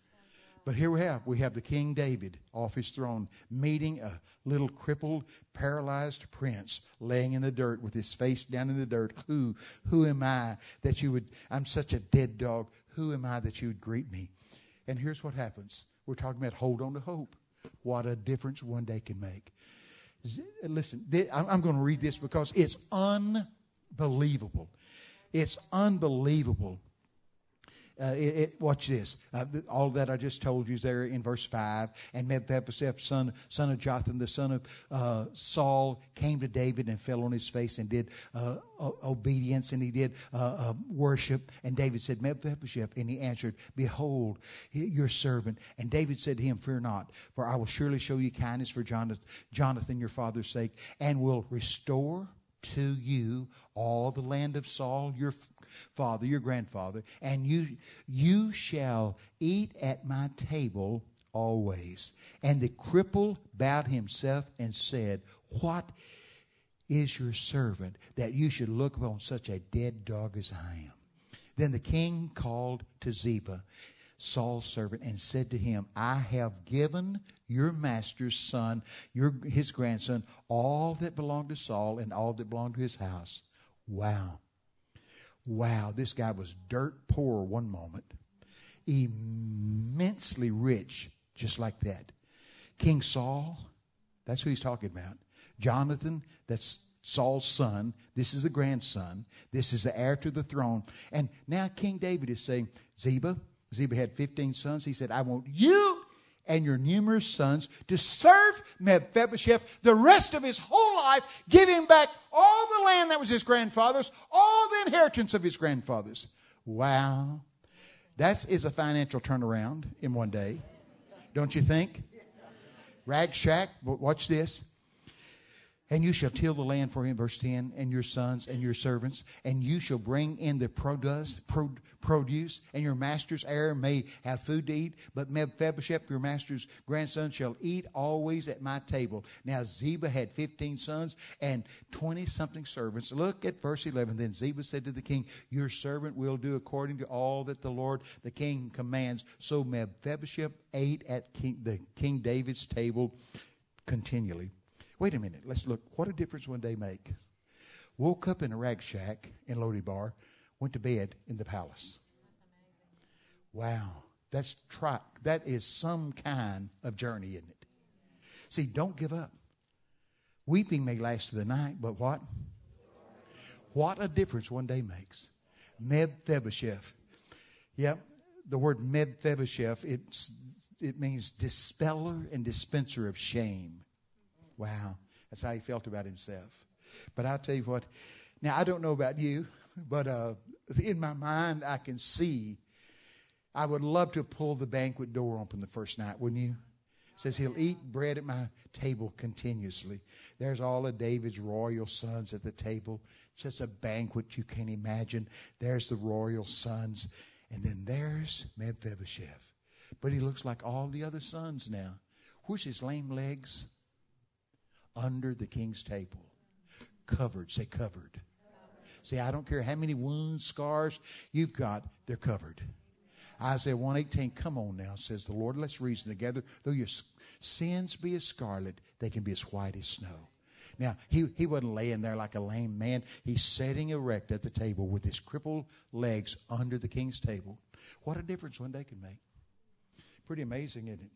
But here we have we have the King David off his throne meeting a little crippled, paralyzed prince laying in the dirt with his face down in the dirt. Who who am I that you would I'm such a dead dog. Who am I that you would greet me? And here's what happens. We're talking about hold on to hope. What a difference one day can make. Listen, I'm going to read this because it's unbelievable. It's unbelievable uh, it, it, watch this. Uh, all that I just told you is there in verse 5. And Mephibosheth, son, son of Jotham, the son of uh, Saul, came to David and fell on his face and did uh, obedience and he did uh, uh, worship. And David said, Mephibosheth. And he answered, Behold, your servant. And David said to him, Fear not, for I will surely show you kindness for Jonathan, Jonathan your father's sake, and will restore to you all the land of Saul, your father, your grandfather, and you you shall eat at my table always. And the cripple bowed himself and said, What is your servant that you should look upon such a dead dog as I am? Then the king called to Ziba, Saul's servant, and said to him, I have given your master's son, your his grandson, all that belonged to Saul and all that belonged to his house. Wow wow, this guy was dirt poor one moment, immensely rich, just like that. King Saul, that's who he's talking about. Jonathan, that's Saul's son. This is the grandson. This is the heir to the throne. And now King David is saying, Ziba, Ziba had 15 sons. He said, I want you and your numerous sons to serve Mephibosheth the rest of his whole life, giving back all the land that was his grandfather's, all the inheritance of his grandfather's. Wow. That is a financial turnaround in one day. Don't you think? Rag Shack, watch this. And you shall till the land for him, verse 10, and your sons and your servants, and you shall bring in the produce, produce, and your master's heir may have food to eat, but Mephibosheth, your master's grandson, shall eat always at my table. Now Ziba had 15 sons and 20 something servants. Look at verse 11. Then Ziba said to the king, Your servant will do according to all that the Lord the king commands. So Mephibosheth ate at king, the King David's table continually. Wait a minute. Let's look. What a difference one day make. Woke up in a rag shack in Lo-Debar, went to bed in the palace. Wow. That's try, that is some kind of journey, isn't it? See, don't give up. Weeping may last the night, but what? What a difference one day makes. Mephibosheth. Yep, the word Mephibosheth, it's, it means dispeller and dispenser of shame. Wow. That's how he felt about himself. But I'll tell you what, now I don't know about you, but uh, in my mind, I can see. I would love to pull the banquet door open the first night, wouldn't you? It says he'll eat bread at my table continuously. There's all of David's royal sons at the table. It's just a banquet you can't imagine. There's the royal sons. And then there's Mephibosheth. But he looks like all the other sons now. Where's his lame legs? Under the king's table. Covered. Say covered. See, I don't care how many wounds, scars you've got, they're covered. Isaiah 118, come on now, says the Lord. Let's reason together. Though your sins be as scarlet, they can be as white as snow. Now, he, he wasn't laying there like a lame man. He's sitting erect at the table with his crippled legs under the king's table. What a difference one day can make. Pretty amazing, isn't it?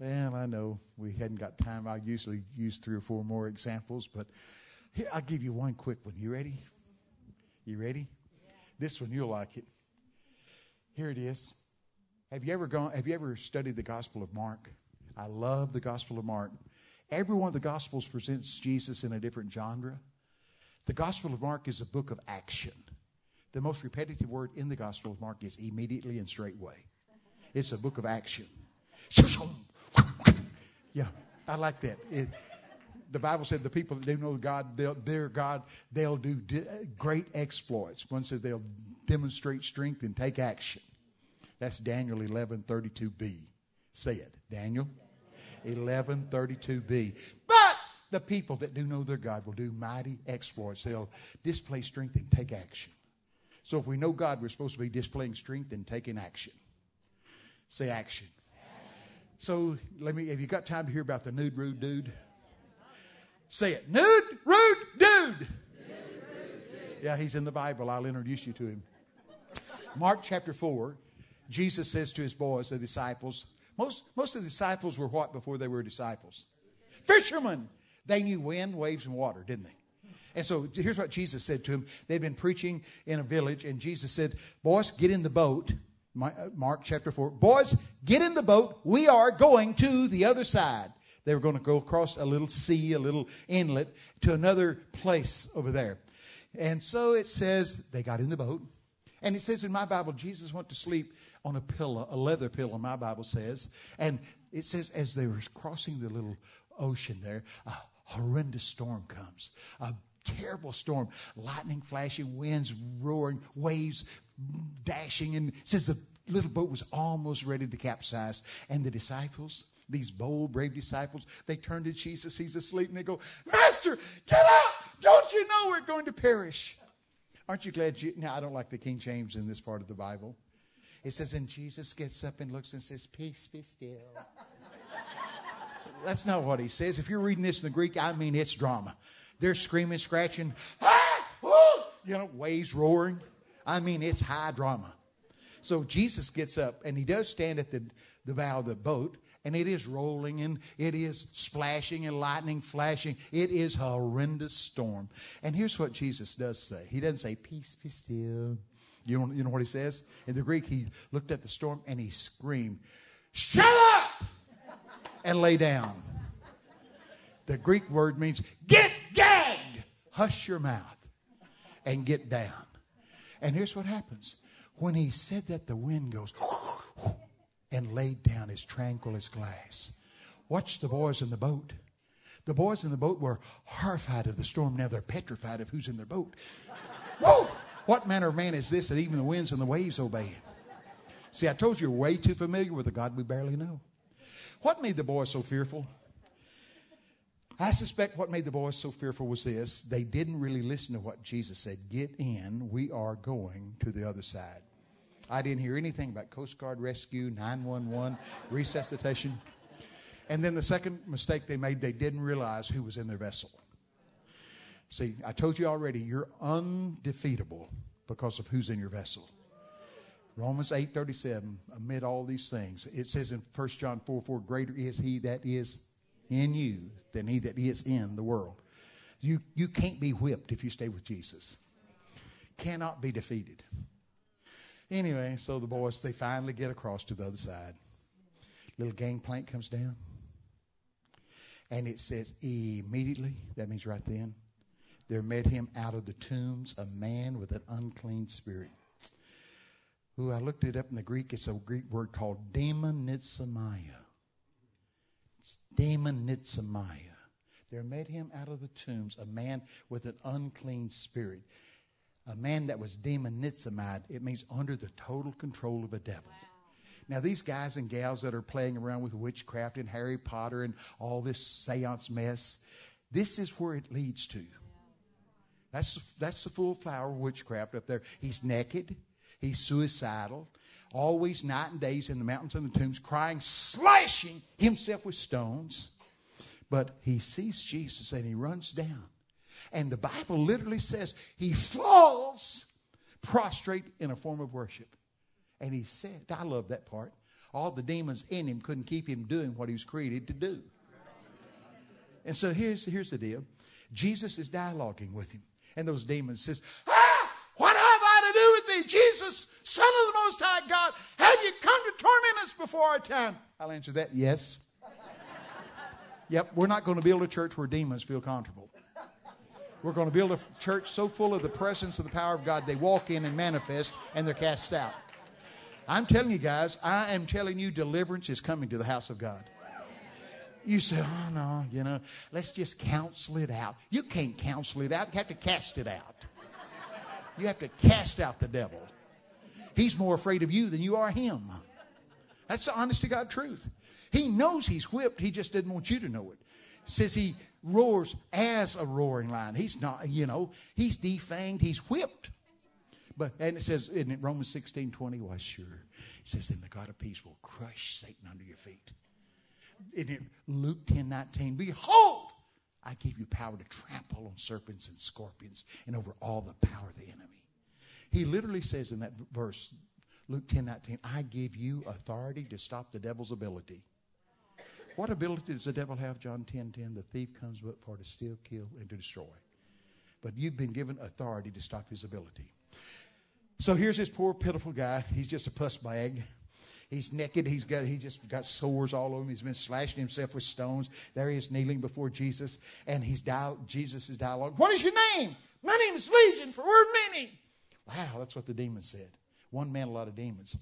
Well, I know we hadn't got time. I usually use three or four more examples, but here, I'll give you one quick one. You ready? You ready? This one, you'll like it. Here it is. Have you ever gone, have you ever studied the Gospel of Mark? I love the Gospel of Mark. Every one of the Gospels presents Jesus in a different genre. The Gospel of Mark is a book of action. The most repetitive word in the Gospel of Mark is immediately and straightway. It's a book of action. Yeah, I like that. It, the Bible said the people that do know God, their God, they'll do great exploits. One says they'll demonstrate strength and take action. That's Daniel 11 32b. Say it, Daniel 11 32b. But the people that do know their God will do mighty exploits. They'll display strength and take action. So if we know God, we're supposed to be displaying strength and taking action. Say action. So let me. Have you got time to hear about the nude rude dude? Say it, nude rude dude. Yeah, he's in the Bible. I'll introduce you to him. Mark chapter four. Jesus says to his boys, the disciples. Most most of the disciples were what before they were disciples? Fishermen. They knew wind, waves, and water, didn't they? And so here's what Jesus said to them. They'd been preaching in a village, and Jesus said, Boys, get in the boat uh, Mark chapter 4. Boys, get in the boat. We are going to the other side. They were going to go across a little sea, a little inlet to another place over there. And so it says they got in the boat. And it says in my Bible, Jesus went to sleep on a pillow, a leather pillow, my Bible says. And it says as they were crossing the little ocean there, a horrendous storm comes. A terrible storm, lightning flashing, winds roaring, waves dashing. And says the little boat was almost ready to capsize. And the disciples, these bold, brave disciples, they turn to Jesus. He's asleep and they go, Master, get up! Don't you know we're going to perish? Aren't you glad? You, now, I don't like the King James in this part of the Bible. It says, and Jesus gets up and looks and says, Peace be still. *laughs* That's not what he says. If you're reading this in the Greek, I mean it's drama. They're screaming, scratching, *laughs* ah, you know, waves roaring. I mean, it's high drama. So Jesus gets up and he does stand at the, the bow of the boat and it is rolling and it is splashing and lightning flashing. It is a horrendous storm. And here's what Jesus does say He doesn't say, Peace be still. You know, you know what he says? In the Greek, he looked at the storm and he screamed, Shut up! and lay down. The Greek word means get gagged. Hush your mouth and get down. And here's what happens when he said that, the wind goes *laughs* and laid down as tranquil as glass. Watch the boys in the boat. The boys in the boat were horrified of the storm. Now they're petrified of who's in their boat. *laughs* Whoa! What manner of man is this that even the winds and the waves obey him? See, I told you you're way too familiar with a God we barely know. What made the boys so fearful? I suspect what made the boys so fearful was this they didn't really listen to what Jesus said. Get in, we are going to the other side. I didn't hear anything about Coast Guard rescue, 911, *laughs* resuscitation. And then the second mistake they made, they didn't realize who was in their vessel. See, I told you already, you're undefeatable because of who's in your vessel. Romans 8:37, amid all these things, it says in 1 John 4 4, greater is he that is in you than he that is in the world. You, you can't be whipped if you stay with Jesus. Cannot be defeated. Anyway, so the boys, they finally get across to the other side. Little gangplank comes down. And it says, immediately, that means right then, there met him out of the tombs a man with an unclean spirit. Who I looked it up in the Greek. It's a Greek word called demonitsomia. Demon Nitzamiah. There met him out of the tombs a man with an unclean spirit. A man that was demon nitzamiah. It means under the total control of a devil. Wow. Now, these guys and gals that are playing around with witchcraft and Harry Potter and all this seance mess, this is where it leads to. That's, that's the full flower of witchcraft up there. He's naked, he's suicidal, always night and days in the mountains and the tombs, crying, slashing himself with stones. But he sees Jesus and he runs down. And the Bible literally says he falls prostrate in a form of worship. And he said, I love that part. all the demons in him couldn't keep him doing what he was created to do. And so here's, here's the deal Jesus is dialoguing with him. And those demons says, Ah, Jesus, Son of the Most High God? Have you come to torment us before our time? I'll answer that, yes. yep, we're not going to build a church where demons feel comfortable. We're going to build a church so full of the presence of the power of God, they walk in and manifest and they're cast out. I'm telling you guys, I am telling you, deliverance is coming to the house of God. You say, oh no, you know, let's just counsel it out. You can't counsel it out, you have to cast it out. You have to cast out the devil. He's more afraid of you than you are him. That's the honest to God truth. He knows he's whipped, he just didn't want you to know it. Says he roars as a roaring lion. He's not, you know, he's defanged, he's whipped. But and it says in Romans 16 20, why sure. It says, then the God of peace will crush Satan under your feet in Luke 10 19, behold, I give you power to trample on serpents and scorpions and over all the power of the enemy. He literally says in that verse, Luke 10 19, I give you authority to stop the devil's ability. What ability does the devil have? John 10 10, the thief comes but for to steal, kill, and to destroy. But you've been given authority to stop his ability. So here's this poor, pitiful guy. He's just a puss bag. He's naked. He's got, he just got sores all over him. He's been slashing himself with stones. There he is kneeling before Jesus, and he's dial, Jesus is dialogue. What is your name? My name is Legion, for we're many. Wow, that's what the demons said. One man, a lot of demons.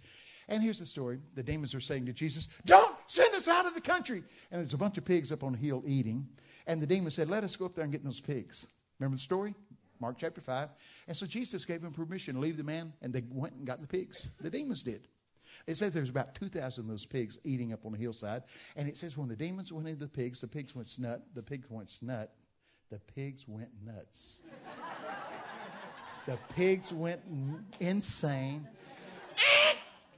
And here's the story. The demons are saying to Jesus, Don't send us out of the country. And there's a bunch of pigs up on the hill eating. And the demons said, Let us go up there and get those pigs. Remember the story? Mark chapter 5. And so Jesus gave them permission to leave the man, and they went and got the pigs. The demons did. It says there's about 2,000 of those pigs eating up on the hillside. And it says when the demons went into the pigs, the pigs went snut. The pigs went snut. The pigs went nuts. the pigs went insane.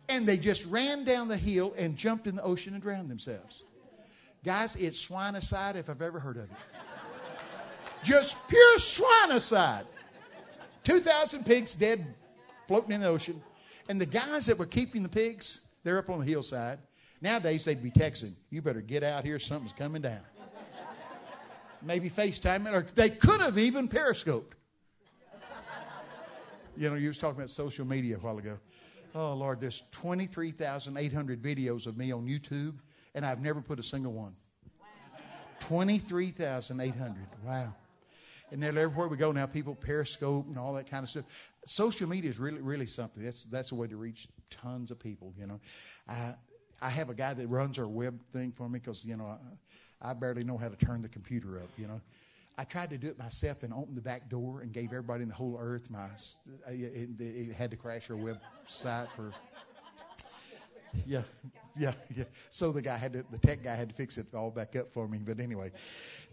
And they just ran down the hill and jumped in the ocean and drowned themselves. Guys, it's swinecide if I've ever heard of it. Just pure swinecide. 2,000 pigs dead, floating in the ocean. And the guys that were keeping the pigs, they're up on the hillside. Nowadays, they'd be texting, You better get out here, something's coming down. Maybe FaceTime, or they could have even periscoped. You know, you was talking about social media a while ago. Oh, Lord, there's 23,800 videos of me on YouTube, and I've never put a single one. 23,800. Wow. And everywhere we go now, people periscope and all that kind of stuff. Social media is really, really something. That's that's a way to reach tons of people. You know, I I have a guy that runs our web thing for me because you know I, I barely know how to turn the computer up. You know, I tried to do it myself and opened the back door and gave everybody in the whole earth my. Uh, it, it had to crash our website for. Yeah, yeah, yeah. So the guy had to, the tech guy had to fix it all back up for me. But anyway,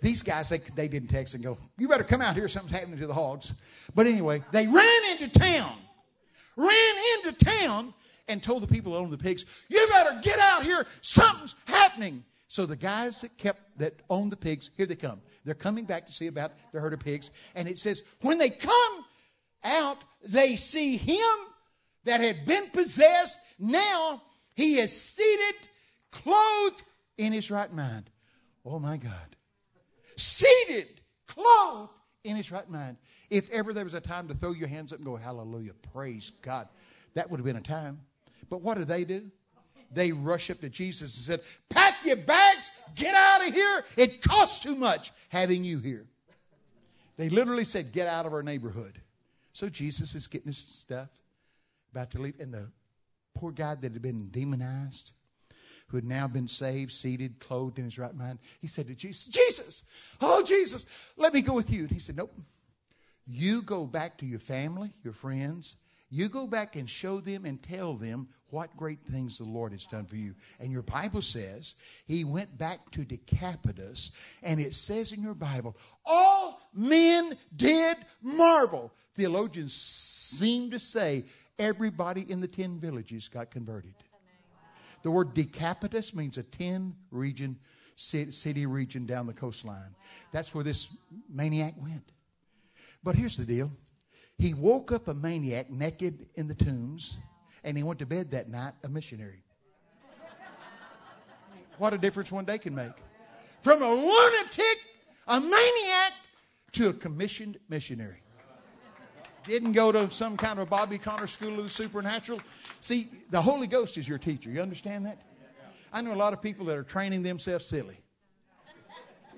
these guys, they, they didn't text and go, you better come out here, something's happening to the hogs. But anyway, they ran into town, ran into town and told the people owned the pigs, you better get out here, something's happening. So the guys that kept, that owned the pigs, here they come. They're coming back to see about the herd of pigs. And it says, when they come out, they see him that had been possessed. Now he is seated, clothed in his right mind. Oh my God. Seated, clothed in his right mind. If ever there was a time to throw your hands up and go, Hallelujah, praise God, that would have been a time. But what do they do? They rush up to Jesus and said, Pack your bags, get out of here. It costs too much having you here. They literally said, Get out of our neighborhood. So Jesus is getting his stuff, about to leave, and the poor guy that had been demonized, who had now been saved, seated, clothed in his right mind, he said to Jesus, Jesus, oh, Jesus, let me go with you. And he said, Nope. You go back to your family, your friends. You go back and show them and tell them what great things the Lord has done for you. And your Bible says he went back to Decapolis, and it says in your Bible, all men did marvel. Theologians seem to say everybody in the 10 villages got converted. The word Decapolis means a 10 region, city region down the coastline. That's where this maniac went. But here's the deal he woke up a maniac naked in the tombs, and he went to bed that night a missionary. What a difference one day can make. From a lunatic, a maniac, to a commissioned missionary. Didn't go to some kind of Bobby Conner School of the Supernatural. See, the Holy Ghost is your teacher. You understand that? I know a lot of people that are training themselves silly.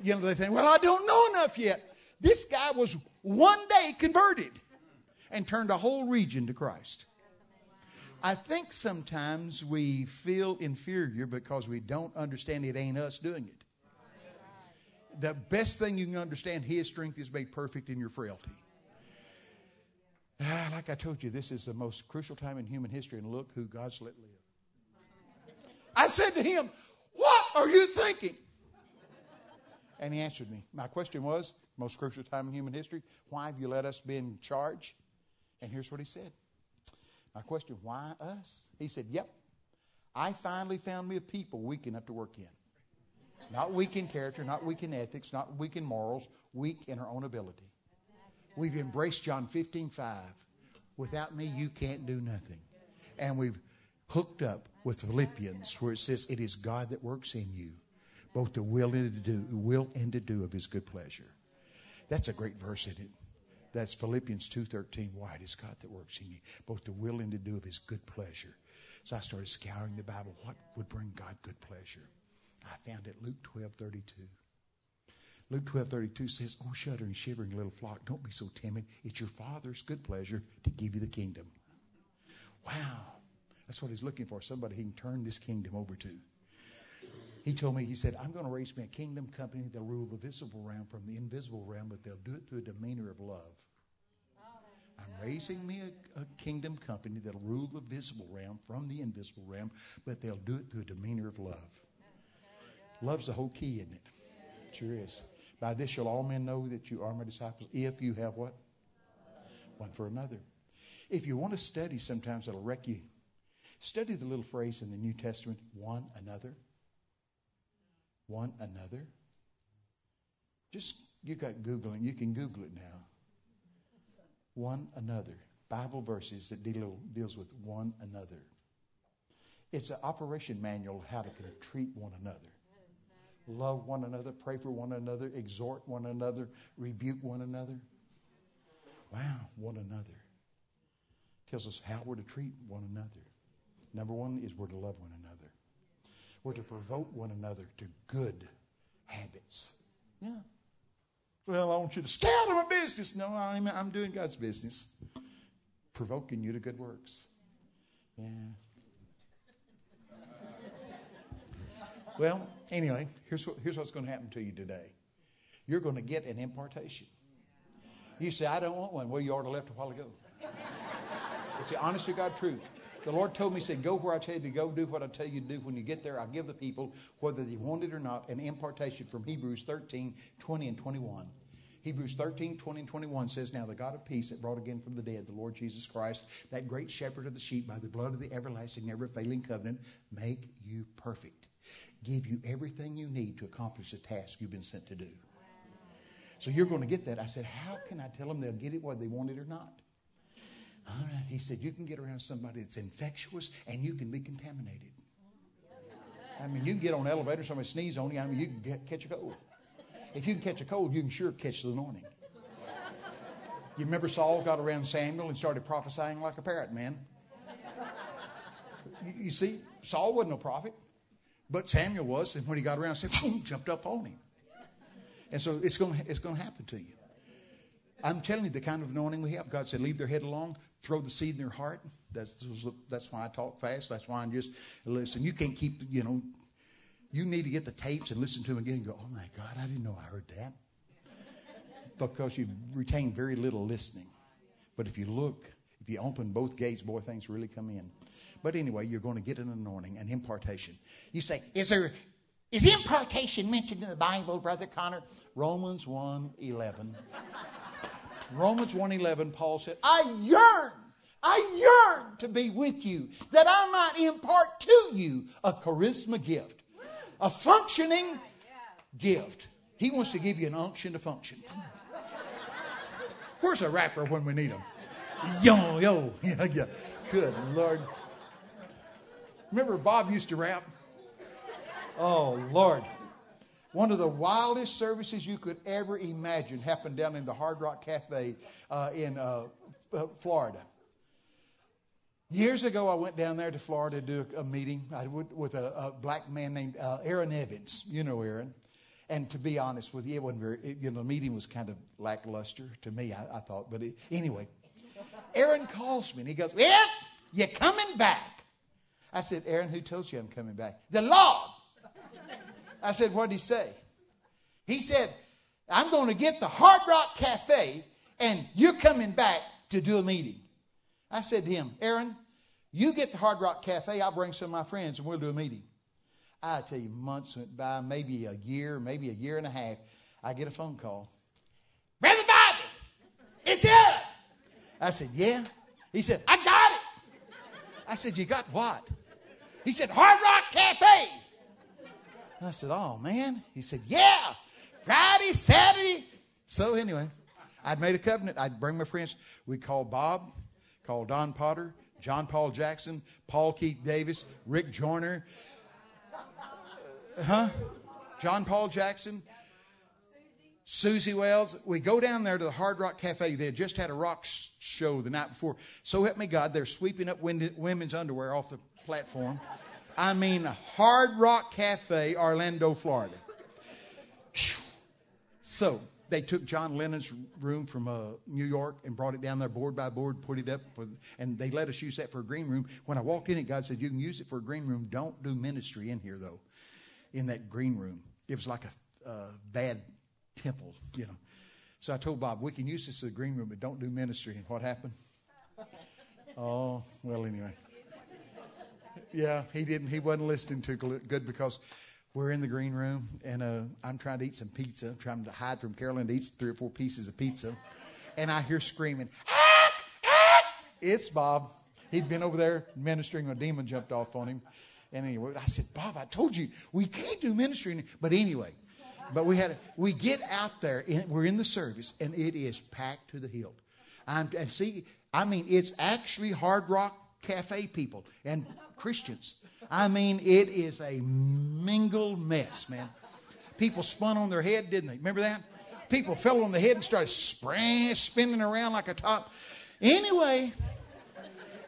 You know, they think, well, I don't know enough yet. This guy was one day converted and turned a whole region to Christ. I think sometimes we feel inferior because we don't understand it ain't us doing it. The best thing you can understand, His strength is made perfect in your frailty. Ah, like I told you, this is the most crucial time in human history, and look who God's let live. I said to him, What are you thinking? And he answered me. My question was, most crucial time in human history, why have you let us be in charge? And here's what he said. My question, why us? He said, Yep. I finally found me a people weak enough to work in. Not weak in character, not weak in ethics, not weak in morals, weak in our own ability. We've embraced John 15, 5. Without me, you can't do nothing. And we've hooked up with Philippians, where it says, It is God that works in you, both the will and to do, will and to do of his good pleasure. That's a great verse, isn't it? That's Philippians 2.13. Why? It is God that works in you, both the will and to do of his good pleasure. So I started scouring the Bible. What would bring God good pleasure? I found it Luke 12.32. Luke 12.32 says, Oh, shuddering, shivering little flock, don't be so timid. It's your Father's good pleasure to give you the kingdom. Wow. That's what he's looking for, somebody he can turn this kingdom over to. He told me, he said, I'm going to raise me a kingdom company that'll rule the visible realm from the invisible realm, but they'll do it through a demeanor of love. I'm raising me a, a, kingdom company that'll rule the visible realm from the invisible realm, but they'll do it through a demeanor of love. Love's the whole key, isn't it? Sure is. By this shall all men know that you are my disciples if you have what? One for another. If you want to study, sometimes it'll wreck you. Study the little phrase in the New Testament, one another. One another. Just, you got Googling, you can Google it now. One another. Bible verses that deal, deals with one another. It's an operation manual how to treat one another love one another, pray for one another, exhort one another, rebuke one another. Wow, one another. Tells us how we're to treat one another. Number one is we're to love one another. We're to provoke one another to good habits. Yeah. Well, I want you to stay out of my business. No, I'm, I'm doing God's business. Provoking you to good works. Yeah. Well, anyway, here's, what, here's what's going to happen to you today. You're going to get an impartation. You say, I don't want one. Well, you already left a while ago. It's the honest to God truth. The Lord told me, He said, Go where I tell you to go, do what I tell you to do. When you get there, I'll give the people, whether they want it or not, an impartation from Hebrews 13, 20, and 21. Hebrews 13, 20, and 21 says, Now the God of peace that brought again from the dead the Lord Jesus Christ, that great shepherd of the sheep, by the blood of the everlasting, never failing covenant, make you perfect give you everything you need to accomplish the task you've been sent to do. So you're going to get that. I said, How can I tell them they'll get it whether they want it or not? He said, You can get around somebody that's infectious and you can be contaminated. I mean, you can get on an elevator, somebody sneeze on you, I mean, you can get, catch a cold. If you can catch a cold, you can sure catch the anointing. You remember Saul got around Samuel and started prophesying like a parrot, man? You see, Saul wasn't a prophet. But Samuel was, and when he got around, said, boom, jumped up on him. And so it's going it's going to happen to you. I'm telling you, the kind of anointing we have, God said, leave their head alone, throw the seed in their heart. That's, that's why I talk fast. That's why I'm just, listen, you can't keep, you know, you need to get the tapes and listen to them again and go, oh my God, I didn't know I heard that. Because you retain very little listening. But if you look, if you open both gates, boy, things really come in. But anyway, you're going to get an anointing, an impartation. You say, is there is impartation mentioned in the Bible, Brother Conner? Romans 1 11. Romans 1 11, Paul said, I yearn, I yearn to be with you, that I might impart to you a charisma gift, a functioning gift. He wants to give you an unction to function. Where's a rapper when we need him? Yo, yo, yeah, *laughs* yeah. Good Lord. Remember, Bob used to rap? Oh, Lord. One of the wildest services you could ever imagine happened down in the Hard Rock Cafe uh, in uh, Florida. Years ago, I went down there to Florida to do a, meeting with a, a, black man named uh, Aaron Evans. You know Aaron. And to be honest with you, it wasn't very, it, you know, the meeting was kind of lackluster to me, I, I thought. But it, anyway, Aaron calls me and he goes, Well, you're coming back? I said, Aaron, who told you I'm coming back? The Lord. I said, What did he say? He said, I'm going to get the Hard Rock Cafe and you're coming back to do a meeting. I said to him, Aaron, you get the Hard Rock Cafe, I'll bring some of my friends and we'll do a meeting. I tell you, months went by, maybe a year, maybe a year and a half. I get a phone call. Brother Bobby, it's up. I said, Yeah. He said, I got it. I said, You got what? He said, Hard Rock Cafe. I said, Oh, man. He said, Yeah, Friday, Saturday. So, anyway, I'd made a covenant. I'd bring my friends. We called Bob, called Don Potter, John Paul Jackson, Paul Keith Davis, Rick Joyner. Uh, huh? John Paul Jackson, Susie Wells. We go down there to the Hard Rock Cafe. They had just had a rock show the night before. So help me God, they're sweeping up women's underwear off the platform. I mean, Hard Rock Cafe, Orlando, Florida. So they took John Lennon's room from uh, New York and brought it down there board by board, put it up, for, and they let us use that for a green room. When I walked in it, God said, You can use it for a green room. Don't do ministry in here, though, in that green room. It was like a bad temple, you know. So I told Bob, we can use this as a green room, but don't do ministry. And what happened? *laughs* Oh, well, anyway. Yeah, he didn't. He wasn't listening too good because we're in the green room and uh, I'm trying to eat some pizza. Trying to hide from Carolyn to eat three or four pieces of pizza. And I hear screaming! It's Bob. He'd been over there ministering a demon jumped off on him. And anyway, I said, Bob, I told you we can't do ministry. But anyway, but we had we get out there. In, we're in the service, and it is packed to the hilt. I'm, and see, I mean, it's actually Hard Rock Cafe people and Christians. I mean, it is a mingled mess, man. People spun on their head, didn't they? Remember that? People fell on the head and started spraying, spinning around like a top. Anyway,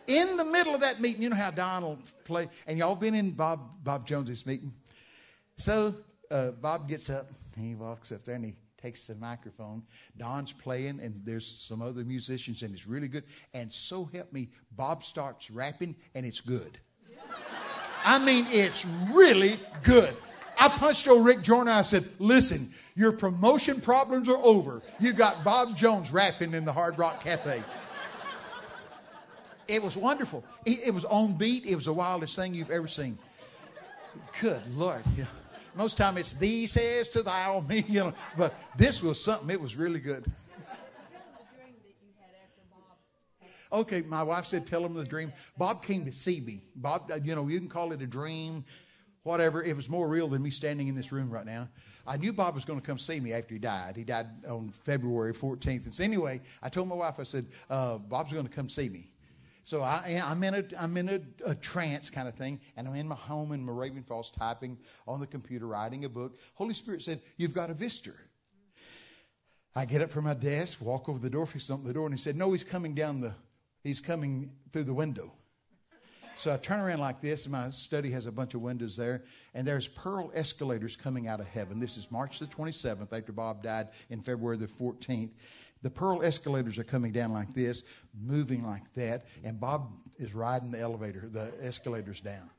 in the middle of that meeting, you know how Donald play, and y'all been in Bob Bob Jones's meeting. So uh, Bob gets up, he walks up there, and he takes the microphone. Don's playing, and there's some other musicians, and it's really good. And so help me, Bob starts rapping, and it's good. I mean, it's really good. I punched old Rick Joyner. I said, Listen, your promotion problems are over. You got Bob Jones rapping in the Hard Rock Cafe. It was wonderful. It was on beat. It was the wildest thing you've ever seen. Good Lord. Yeah. Most time it's thee says to thou me, you know. But this was something. It was really good. Okay, my wife said, tell him the dream. Bob came to see me. Bob, uh, you know, you can call it a dream, whatever. It was more real than me standing in this room right now. I knew Bob was going to come see me after he died. He died on February 14th. And so anyway, I told my wife, I said, uh, Bob's going to come see me. So I, am in, a, I'm in a, a, trance kind of thing, and I'm in my home in Moravian Falls typing on the computer, writing a book. Holy Spirit said, You've got a visitor. I get up from my desk, walk over the door, fix open the door, and he said, No, he's coming down the, he's coming through the window. So I turn around like this, and my study has a bunch of windows there, and there's pearl escalators coming out of heaven. This is March the 27th, after Bob died in February the 14th. The pearl escalators are coming down like this, moving like that, and Bob is riding the elevator, the escalators down.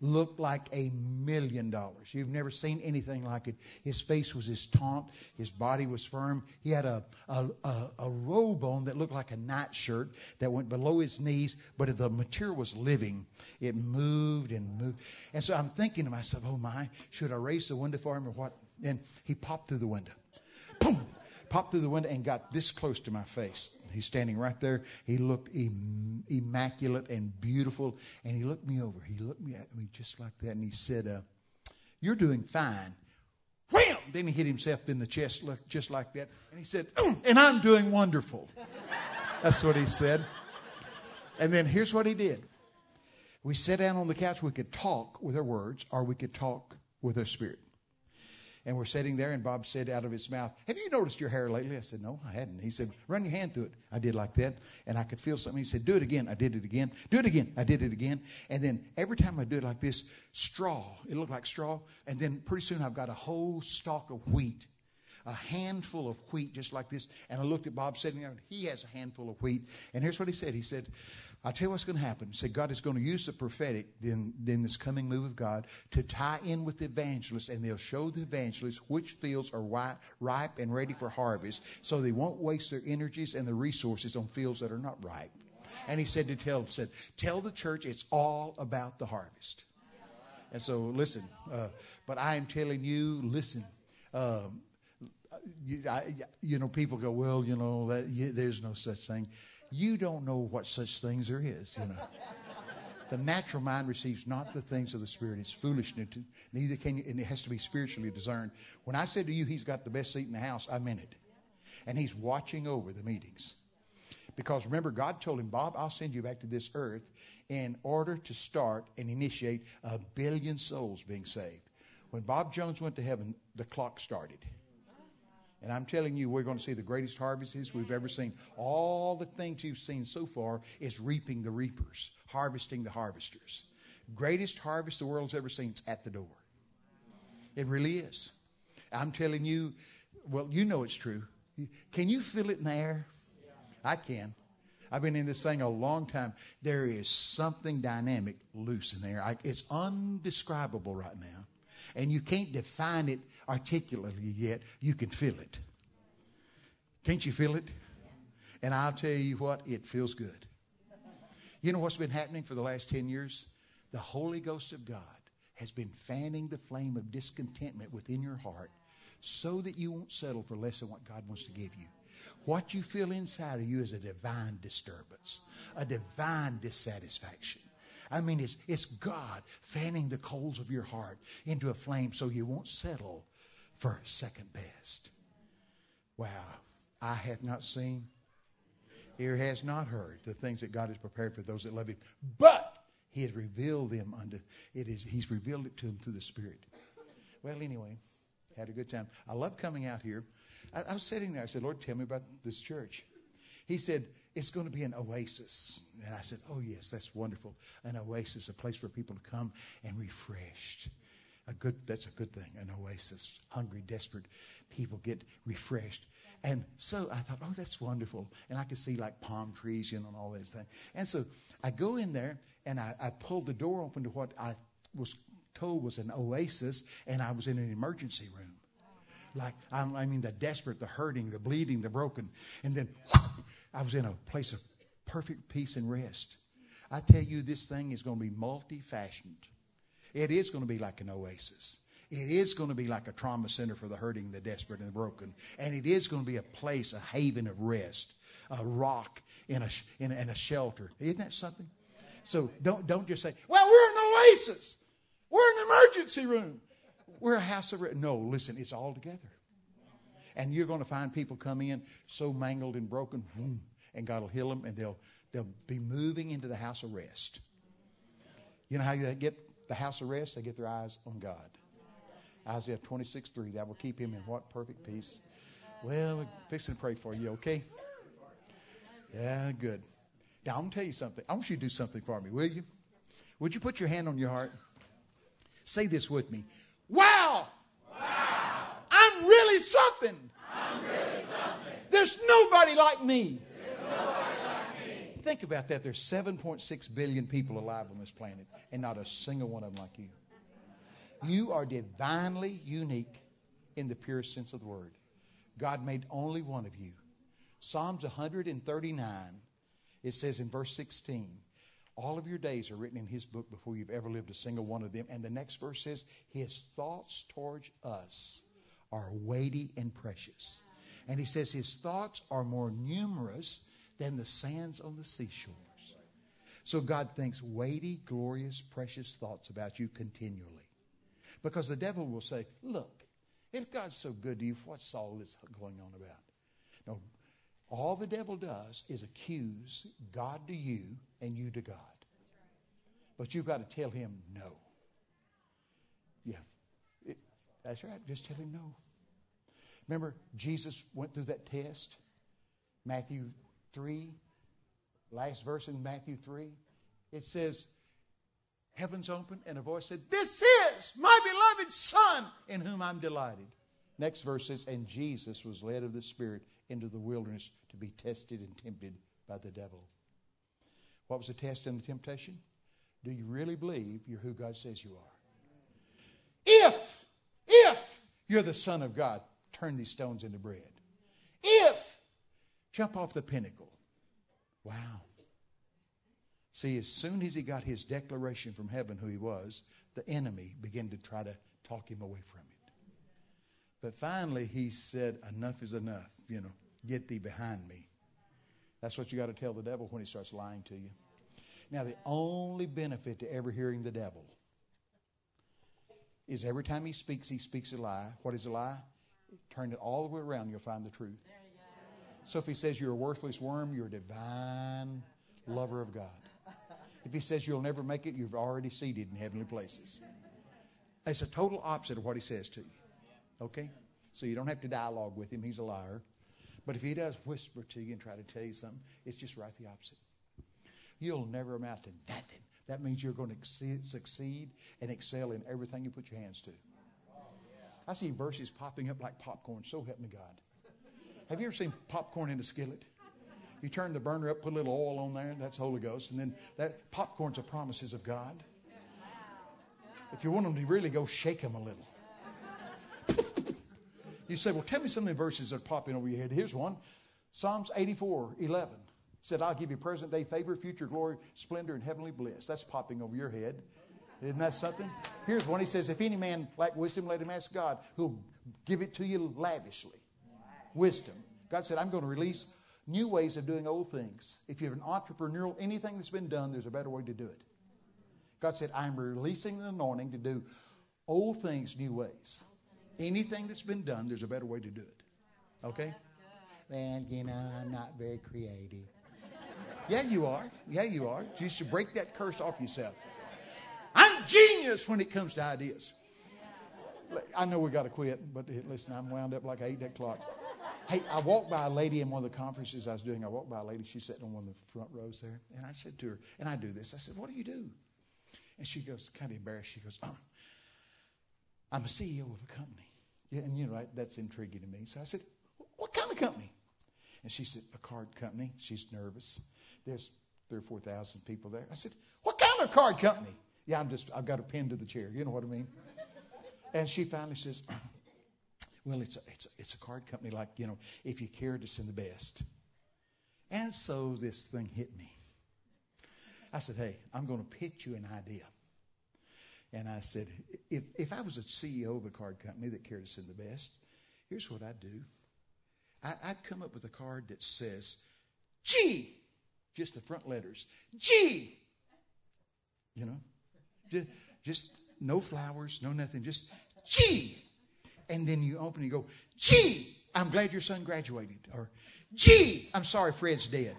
Looked like a million dollars. You've never seen anything like it. His face was his taunt. His body was firm. He had a, a, a, a robe on that looked like a nightshirt that went below his knees, but the material was living. It moved and moved. And so I'm thinking to myself, oh my, should I raise the window for him or what? And he popped through the window. Boom! popped through the window and got this close to my face. He's standing right there. He looked Im- immaculate and beautiful. And he looked me over. He looked me at me just like that. And he said, uh, You're doing fine. Wham! Then he hit himself in the chest just like that. And he said, mm, And I'm doing wonderful. That's what he said. And then here's what he did. We sat down on the couch. We could talk with our words, or we could talk with our spirit. And we're sitting there, and Bob said out of his mouth, Have you noticed your hair lately? I said, No, I hadn't. He said, Run your hand through it. I did like that, and I could feel something. He said, Do it again. I did it again. Do it again. I did it again. And then every time I do it like this, straw. It looked like straw. And then pretty soon I've got a whole stalk of wheat a handful of wheat just like this. And I looked at Bob sitting there, and he has a handful of wheat. And here's what he said He said, I'll tell you what's going to happen. Said, God is going to use the prophetic in, in this coming move of God to tie in with the evangelists, and they'll show the evangelists which fields are ripe, ripe and ready for harvest so they won't waste their energies and their resources on fields that are not ripe. And he said to tell, said, tell the church it's all about the harvest. And so, listen, uh, but I am telling you, listen, um, you, I, you, know, people go, well, you know, that, you, there's no such thing. You don't know what such things there is, you know. the natural mind receives not the things of the Spirit. It's foolishness. Neither can you, and it has to be spiritually discerned. When I said to you, he's got the best seat in the house, I meant it. And he's watching over the meetings. Because remember, God told him, Bob, I'll send you back to this earth in order to start and initiate a billion souls being saved. When Bob Jones went to heaven, the clock started. And I'm telling you, we're going to see the greatest harvests we've ever seen. All the things you've seen so far is reaping the reapers, harvesting the harvesters. Greatest harvest the world's ever seen is at the door. It really is. I'm telling you, well, you know it's true. Can you feel it in the air? I can. I've been in this thing a long time. There is something dynamic loose in there. It's undescribable right now and you can't define it articulately yet. You can feel it. Can't you feel it? And I'll tell you what, it feels good. You know what's been happening for the last 10 years? The Holy Ghost of God has been fanning the flame of discontentment within your heart so that you won't settle for less than what God wants to give you. What you feel inside of you is a divine disturbance, a divine dissatisfaction. I mean, it's, it's God fanning the coals of your heart into a flame so you won't settle for second best. Wow. I have not seen, ear has not heard the things that God has prepared for those that love Him. But He has revealed them unto it is He's revealed it to them through the Spirit. Well, anyway, had a good time. I love coming out here. I, I was sitting there. I said, Lord, tell me about this church. He said, it's going to be an oasis. And I said, Oh, yes, that's wonderful. An oasis, a place for people to come and refreshed. A good, that's a good thing, an oasis. Hungry, desperate people get refreshed. And so I thought, oh, that's wonderful. And I could see like palm trees, you know, and all those things. And so I go in there and I, I pulled the door open to what I was told was an oasis, and I was in an emergency room. Like, I mean, the desperate, the hurting, the bleeding, the broken. And then *laughs* I was in a place of perfect peace and rest. I tell you, this thing is going to be multi-fashioned. It is going to be like an oasis. It is going to be like a trauma center for the hurting, the desperate, and the broken. And it is going to be a place, a haven of rest, a rock in a, in in a shelter. Isn't that something? So don't, don't just say, well, we're an oasis. We're an emergency room. We're a house of rest. No, listen, it's all together. And you're going to find people come in so mangled and broken, and God will heal them, and they'll, they'll be moving into the house of rest. You know how they get the house of rest? They get their eyes on God. Isaiah 26, 3. That will keep him in what? Perfect peace. Well, we're fixing to pray for you, okay? Yeah, good. Now, I'm going to tell you something. I want you to do something for me, will you? Would you put your hand on your heart? Say this with me. Wow! I'm really something. I'm really something. There's nobody like me. There's nobody like me. Think about that. There's 7.6 billion people alive on this planet, and not a single one of them like you. You are divinely unique in the purest sense of the word. God made only one of you. Psalms 139, it says in verse 16, all of your days are written in his book before you've ever lived a single one of them. And the next verse says, his thoughts towards us are weighty and precious. And he says his thoughts are more numerous than the sands on the seashores. So God thinks weighty, glorious, precious thoughts about you continually. Because the devil will say, Look, if God's so good to you, what's all this going on about? No, all the devil does is accuse God to you and you to God. But you've got to tell him no. Yeah, That's right. Just tell him no. Remember, Jesus went through that test. Matthew 3, last verse in Matthew 3. It says, Heavens opened, and a voice said, This is my beloved Son in whom I'm delighted. Next verse says, And Jesus was led of the Spirit into the wilderness to be tested and tempted by the devil. What was the test and the temptation? Do you really believe you're who God says you are? If you're the Son of God, turn these stones into bread. If, jump off the pinnacle. Wow. See, as soon as he got his declaration from heaven who he was, the enemy began to try to talk him away from it. But finally, he said, Enough is enough. You know, get thee behind me. That's what you got to tell the devil when he starts lying to you. Now, the only benefit to ever hearing the devil is every time he speaks, he speaks a lie. What is a lie? Turn it all the way around, you'll find the truth. So if he says you're a worthless worm, you're a divine lover of God. If he says you'll never make it, you've already seated in heavenly places. It's a total opposite of what he says to you. Okay? So you don't have to dialogue with him, he's a liar. But if he does whisper to you and try to tell you something, it's just right the opposite. You'll never amount to nothing. That means you're going to succeed and excel in everything you put your hands to. I see verses popping up like popcorn. So help me God. Have you ever seen popcorn in a skillet? You turn the burner up, put a little oil on there, and that's Holy Ghost, and then that popcorn's the promises of God. If you want them to really go, shake them a little. you say, well, tell me some of the verses that are popping over your head. Here's one Psalms 84 11 said, I'll give you present day favor, future glory, splendor, and heavenly bliss. That's popping over your head. Isn't that something? Here's one. He says, If any man lack wisdom, let him ask God, who'll give it to you lavishly. Wisdom. God said, I'm going to release new ways of doing old things. If you have an entrepreneurial, anything that's been done, there's a better way to do it. God said, I'm releasing the anointing to do old things new ways. Anything that's been done, there's a better way to do it. Okay? Man, you know, I'm not very creative. Yeah, you are. Yeah, you are. You should break that curse off yourself. I'm genius when it comes to ideas. I know we got to quit, but listen, I'm wound up like ate that clock. Hey, I walked by a lady in one of the conferences I was doing. I walked by a lady. She's sitting on one of the front rows there. And I said to her, and I do this. I said, What do you do? And she goes, kind of embarrassed. She goes, oh, I'm a CEO of a company. Yeah, and you know, that's intriguing to me. So I said, What kind of company? And she said, A card company. She's nervous. There's three or 4,000 people there. I said, What kind of card company? Yeah, I'm just, I've got a pin to the chair. You know what I mean? And she finally says, *clears throat* Well, it's a, it's, a, it's a card company like, you know, if you cared to send the best. And so this thing hit me. I said, Hey, I'm going to pitch you an idea. And I said, if, if I was a CEO of a card company that cared to send the best, here's what I'd do. I, I'd come up with a card that says, G just the front letters. G. You know, just, just no flowers, no nothing, just G. And then you open and you go, G, I'm glad your son graduated. Or, G, I'm sorry Fred's dead.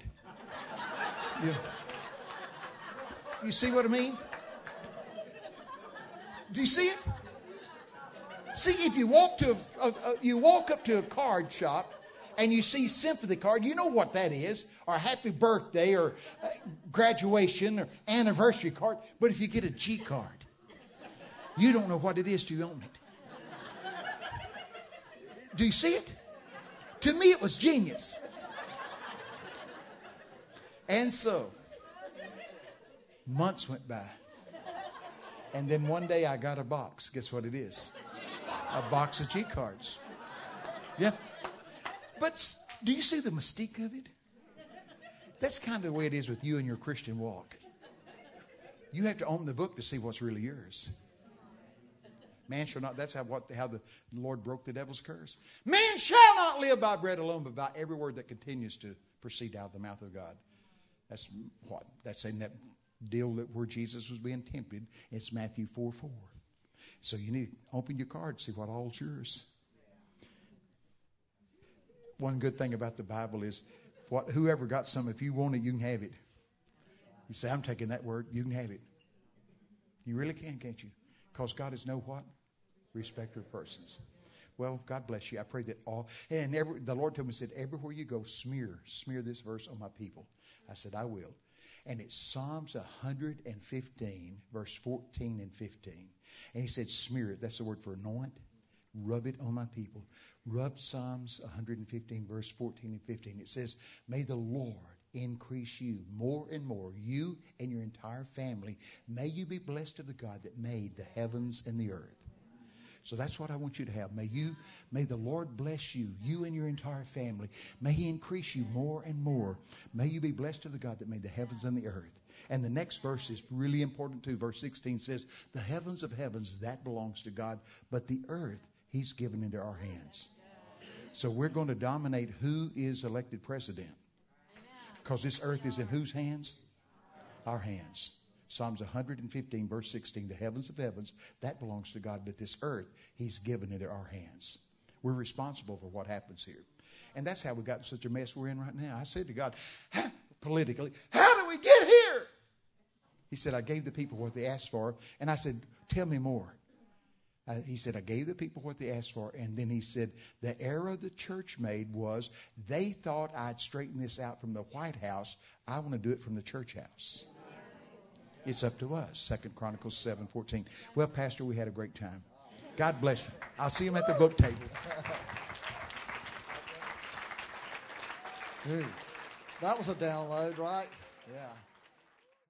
You, you see what I mean? Do you see it? See, if you walk to a, a, a, you walk up to a card shop and you see sympathy card, you know what that is, or happy birthday, or graduation, or anniversary card. But if you get a G card, you don't know what it is you own it. Do you see it? To me, it was genius. And so, months went by. And then one day I got a box. Guess what it is? A box of G cards. Yeah. But do you see the mystique of it? That's kind of the way it is with you and your Christian walk. You have to own the book to see what's really yours. Man shall not, that's how, what, how the Lord broke the devil's curse. Man shall not live by bread alone, but by every word that continues to proceed out of the mouth of God. That's what? That's in that deal that where Jesus was being tempted. It's Matthew 4 4. So you need to open your card, see what all's yours one good thing about the Bible is what, whoever got some, if you want it, you can have it. You say, I'm taking that word, you can have it. You really can, can't you? Because God is no what? respecter of persons. Well, God bless you. I pray that all, and every, the Lord told me, said, everywhere you go, smear, smear this verse on my people. I said, I will. And it's Psalms 115, verse 14 and 15. And he said, smear it. That's the word for anoint. Rub it on my people. Rub Psalms 115, verse 14 and 15. It says, May the Lord increase you more and more, you and your entire family. May you be blessed of the God that made the heavens and the earth. So that's what I want you to have. May you, may the Lord bless you, you and your entire family. May He increase you more and more. May you be blessed of the God that made the heavens and the earth. And the next verse is really important too. Verse 16 says, The heavens of heavens, that belongs to God, but the earth He's given into our hands. So we're going to dominate who is elected president. Because this earth is in whose hands? Our hands. Psalms 115, verse 16, the heavens of heavens, that belongs to God, but this earth, He's given into our hands. We're responsible for what happens here. And that's how we got in such a mess we're in right now. I said to God, politically, how do we get here? He said, I gave the people what they asked for. And I said, Tell me more. He said, I gave the people what they asked for. And then he said, the error the church made was they thought I'd straighten this out from the White House. I want to do it from the church house. It's up to us. Second Chronicles 7 14. Well, Pastor, we had a great time. God bless you. I'll see him at the book table. That was a download, right? Yeah.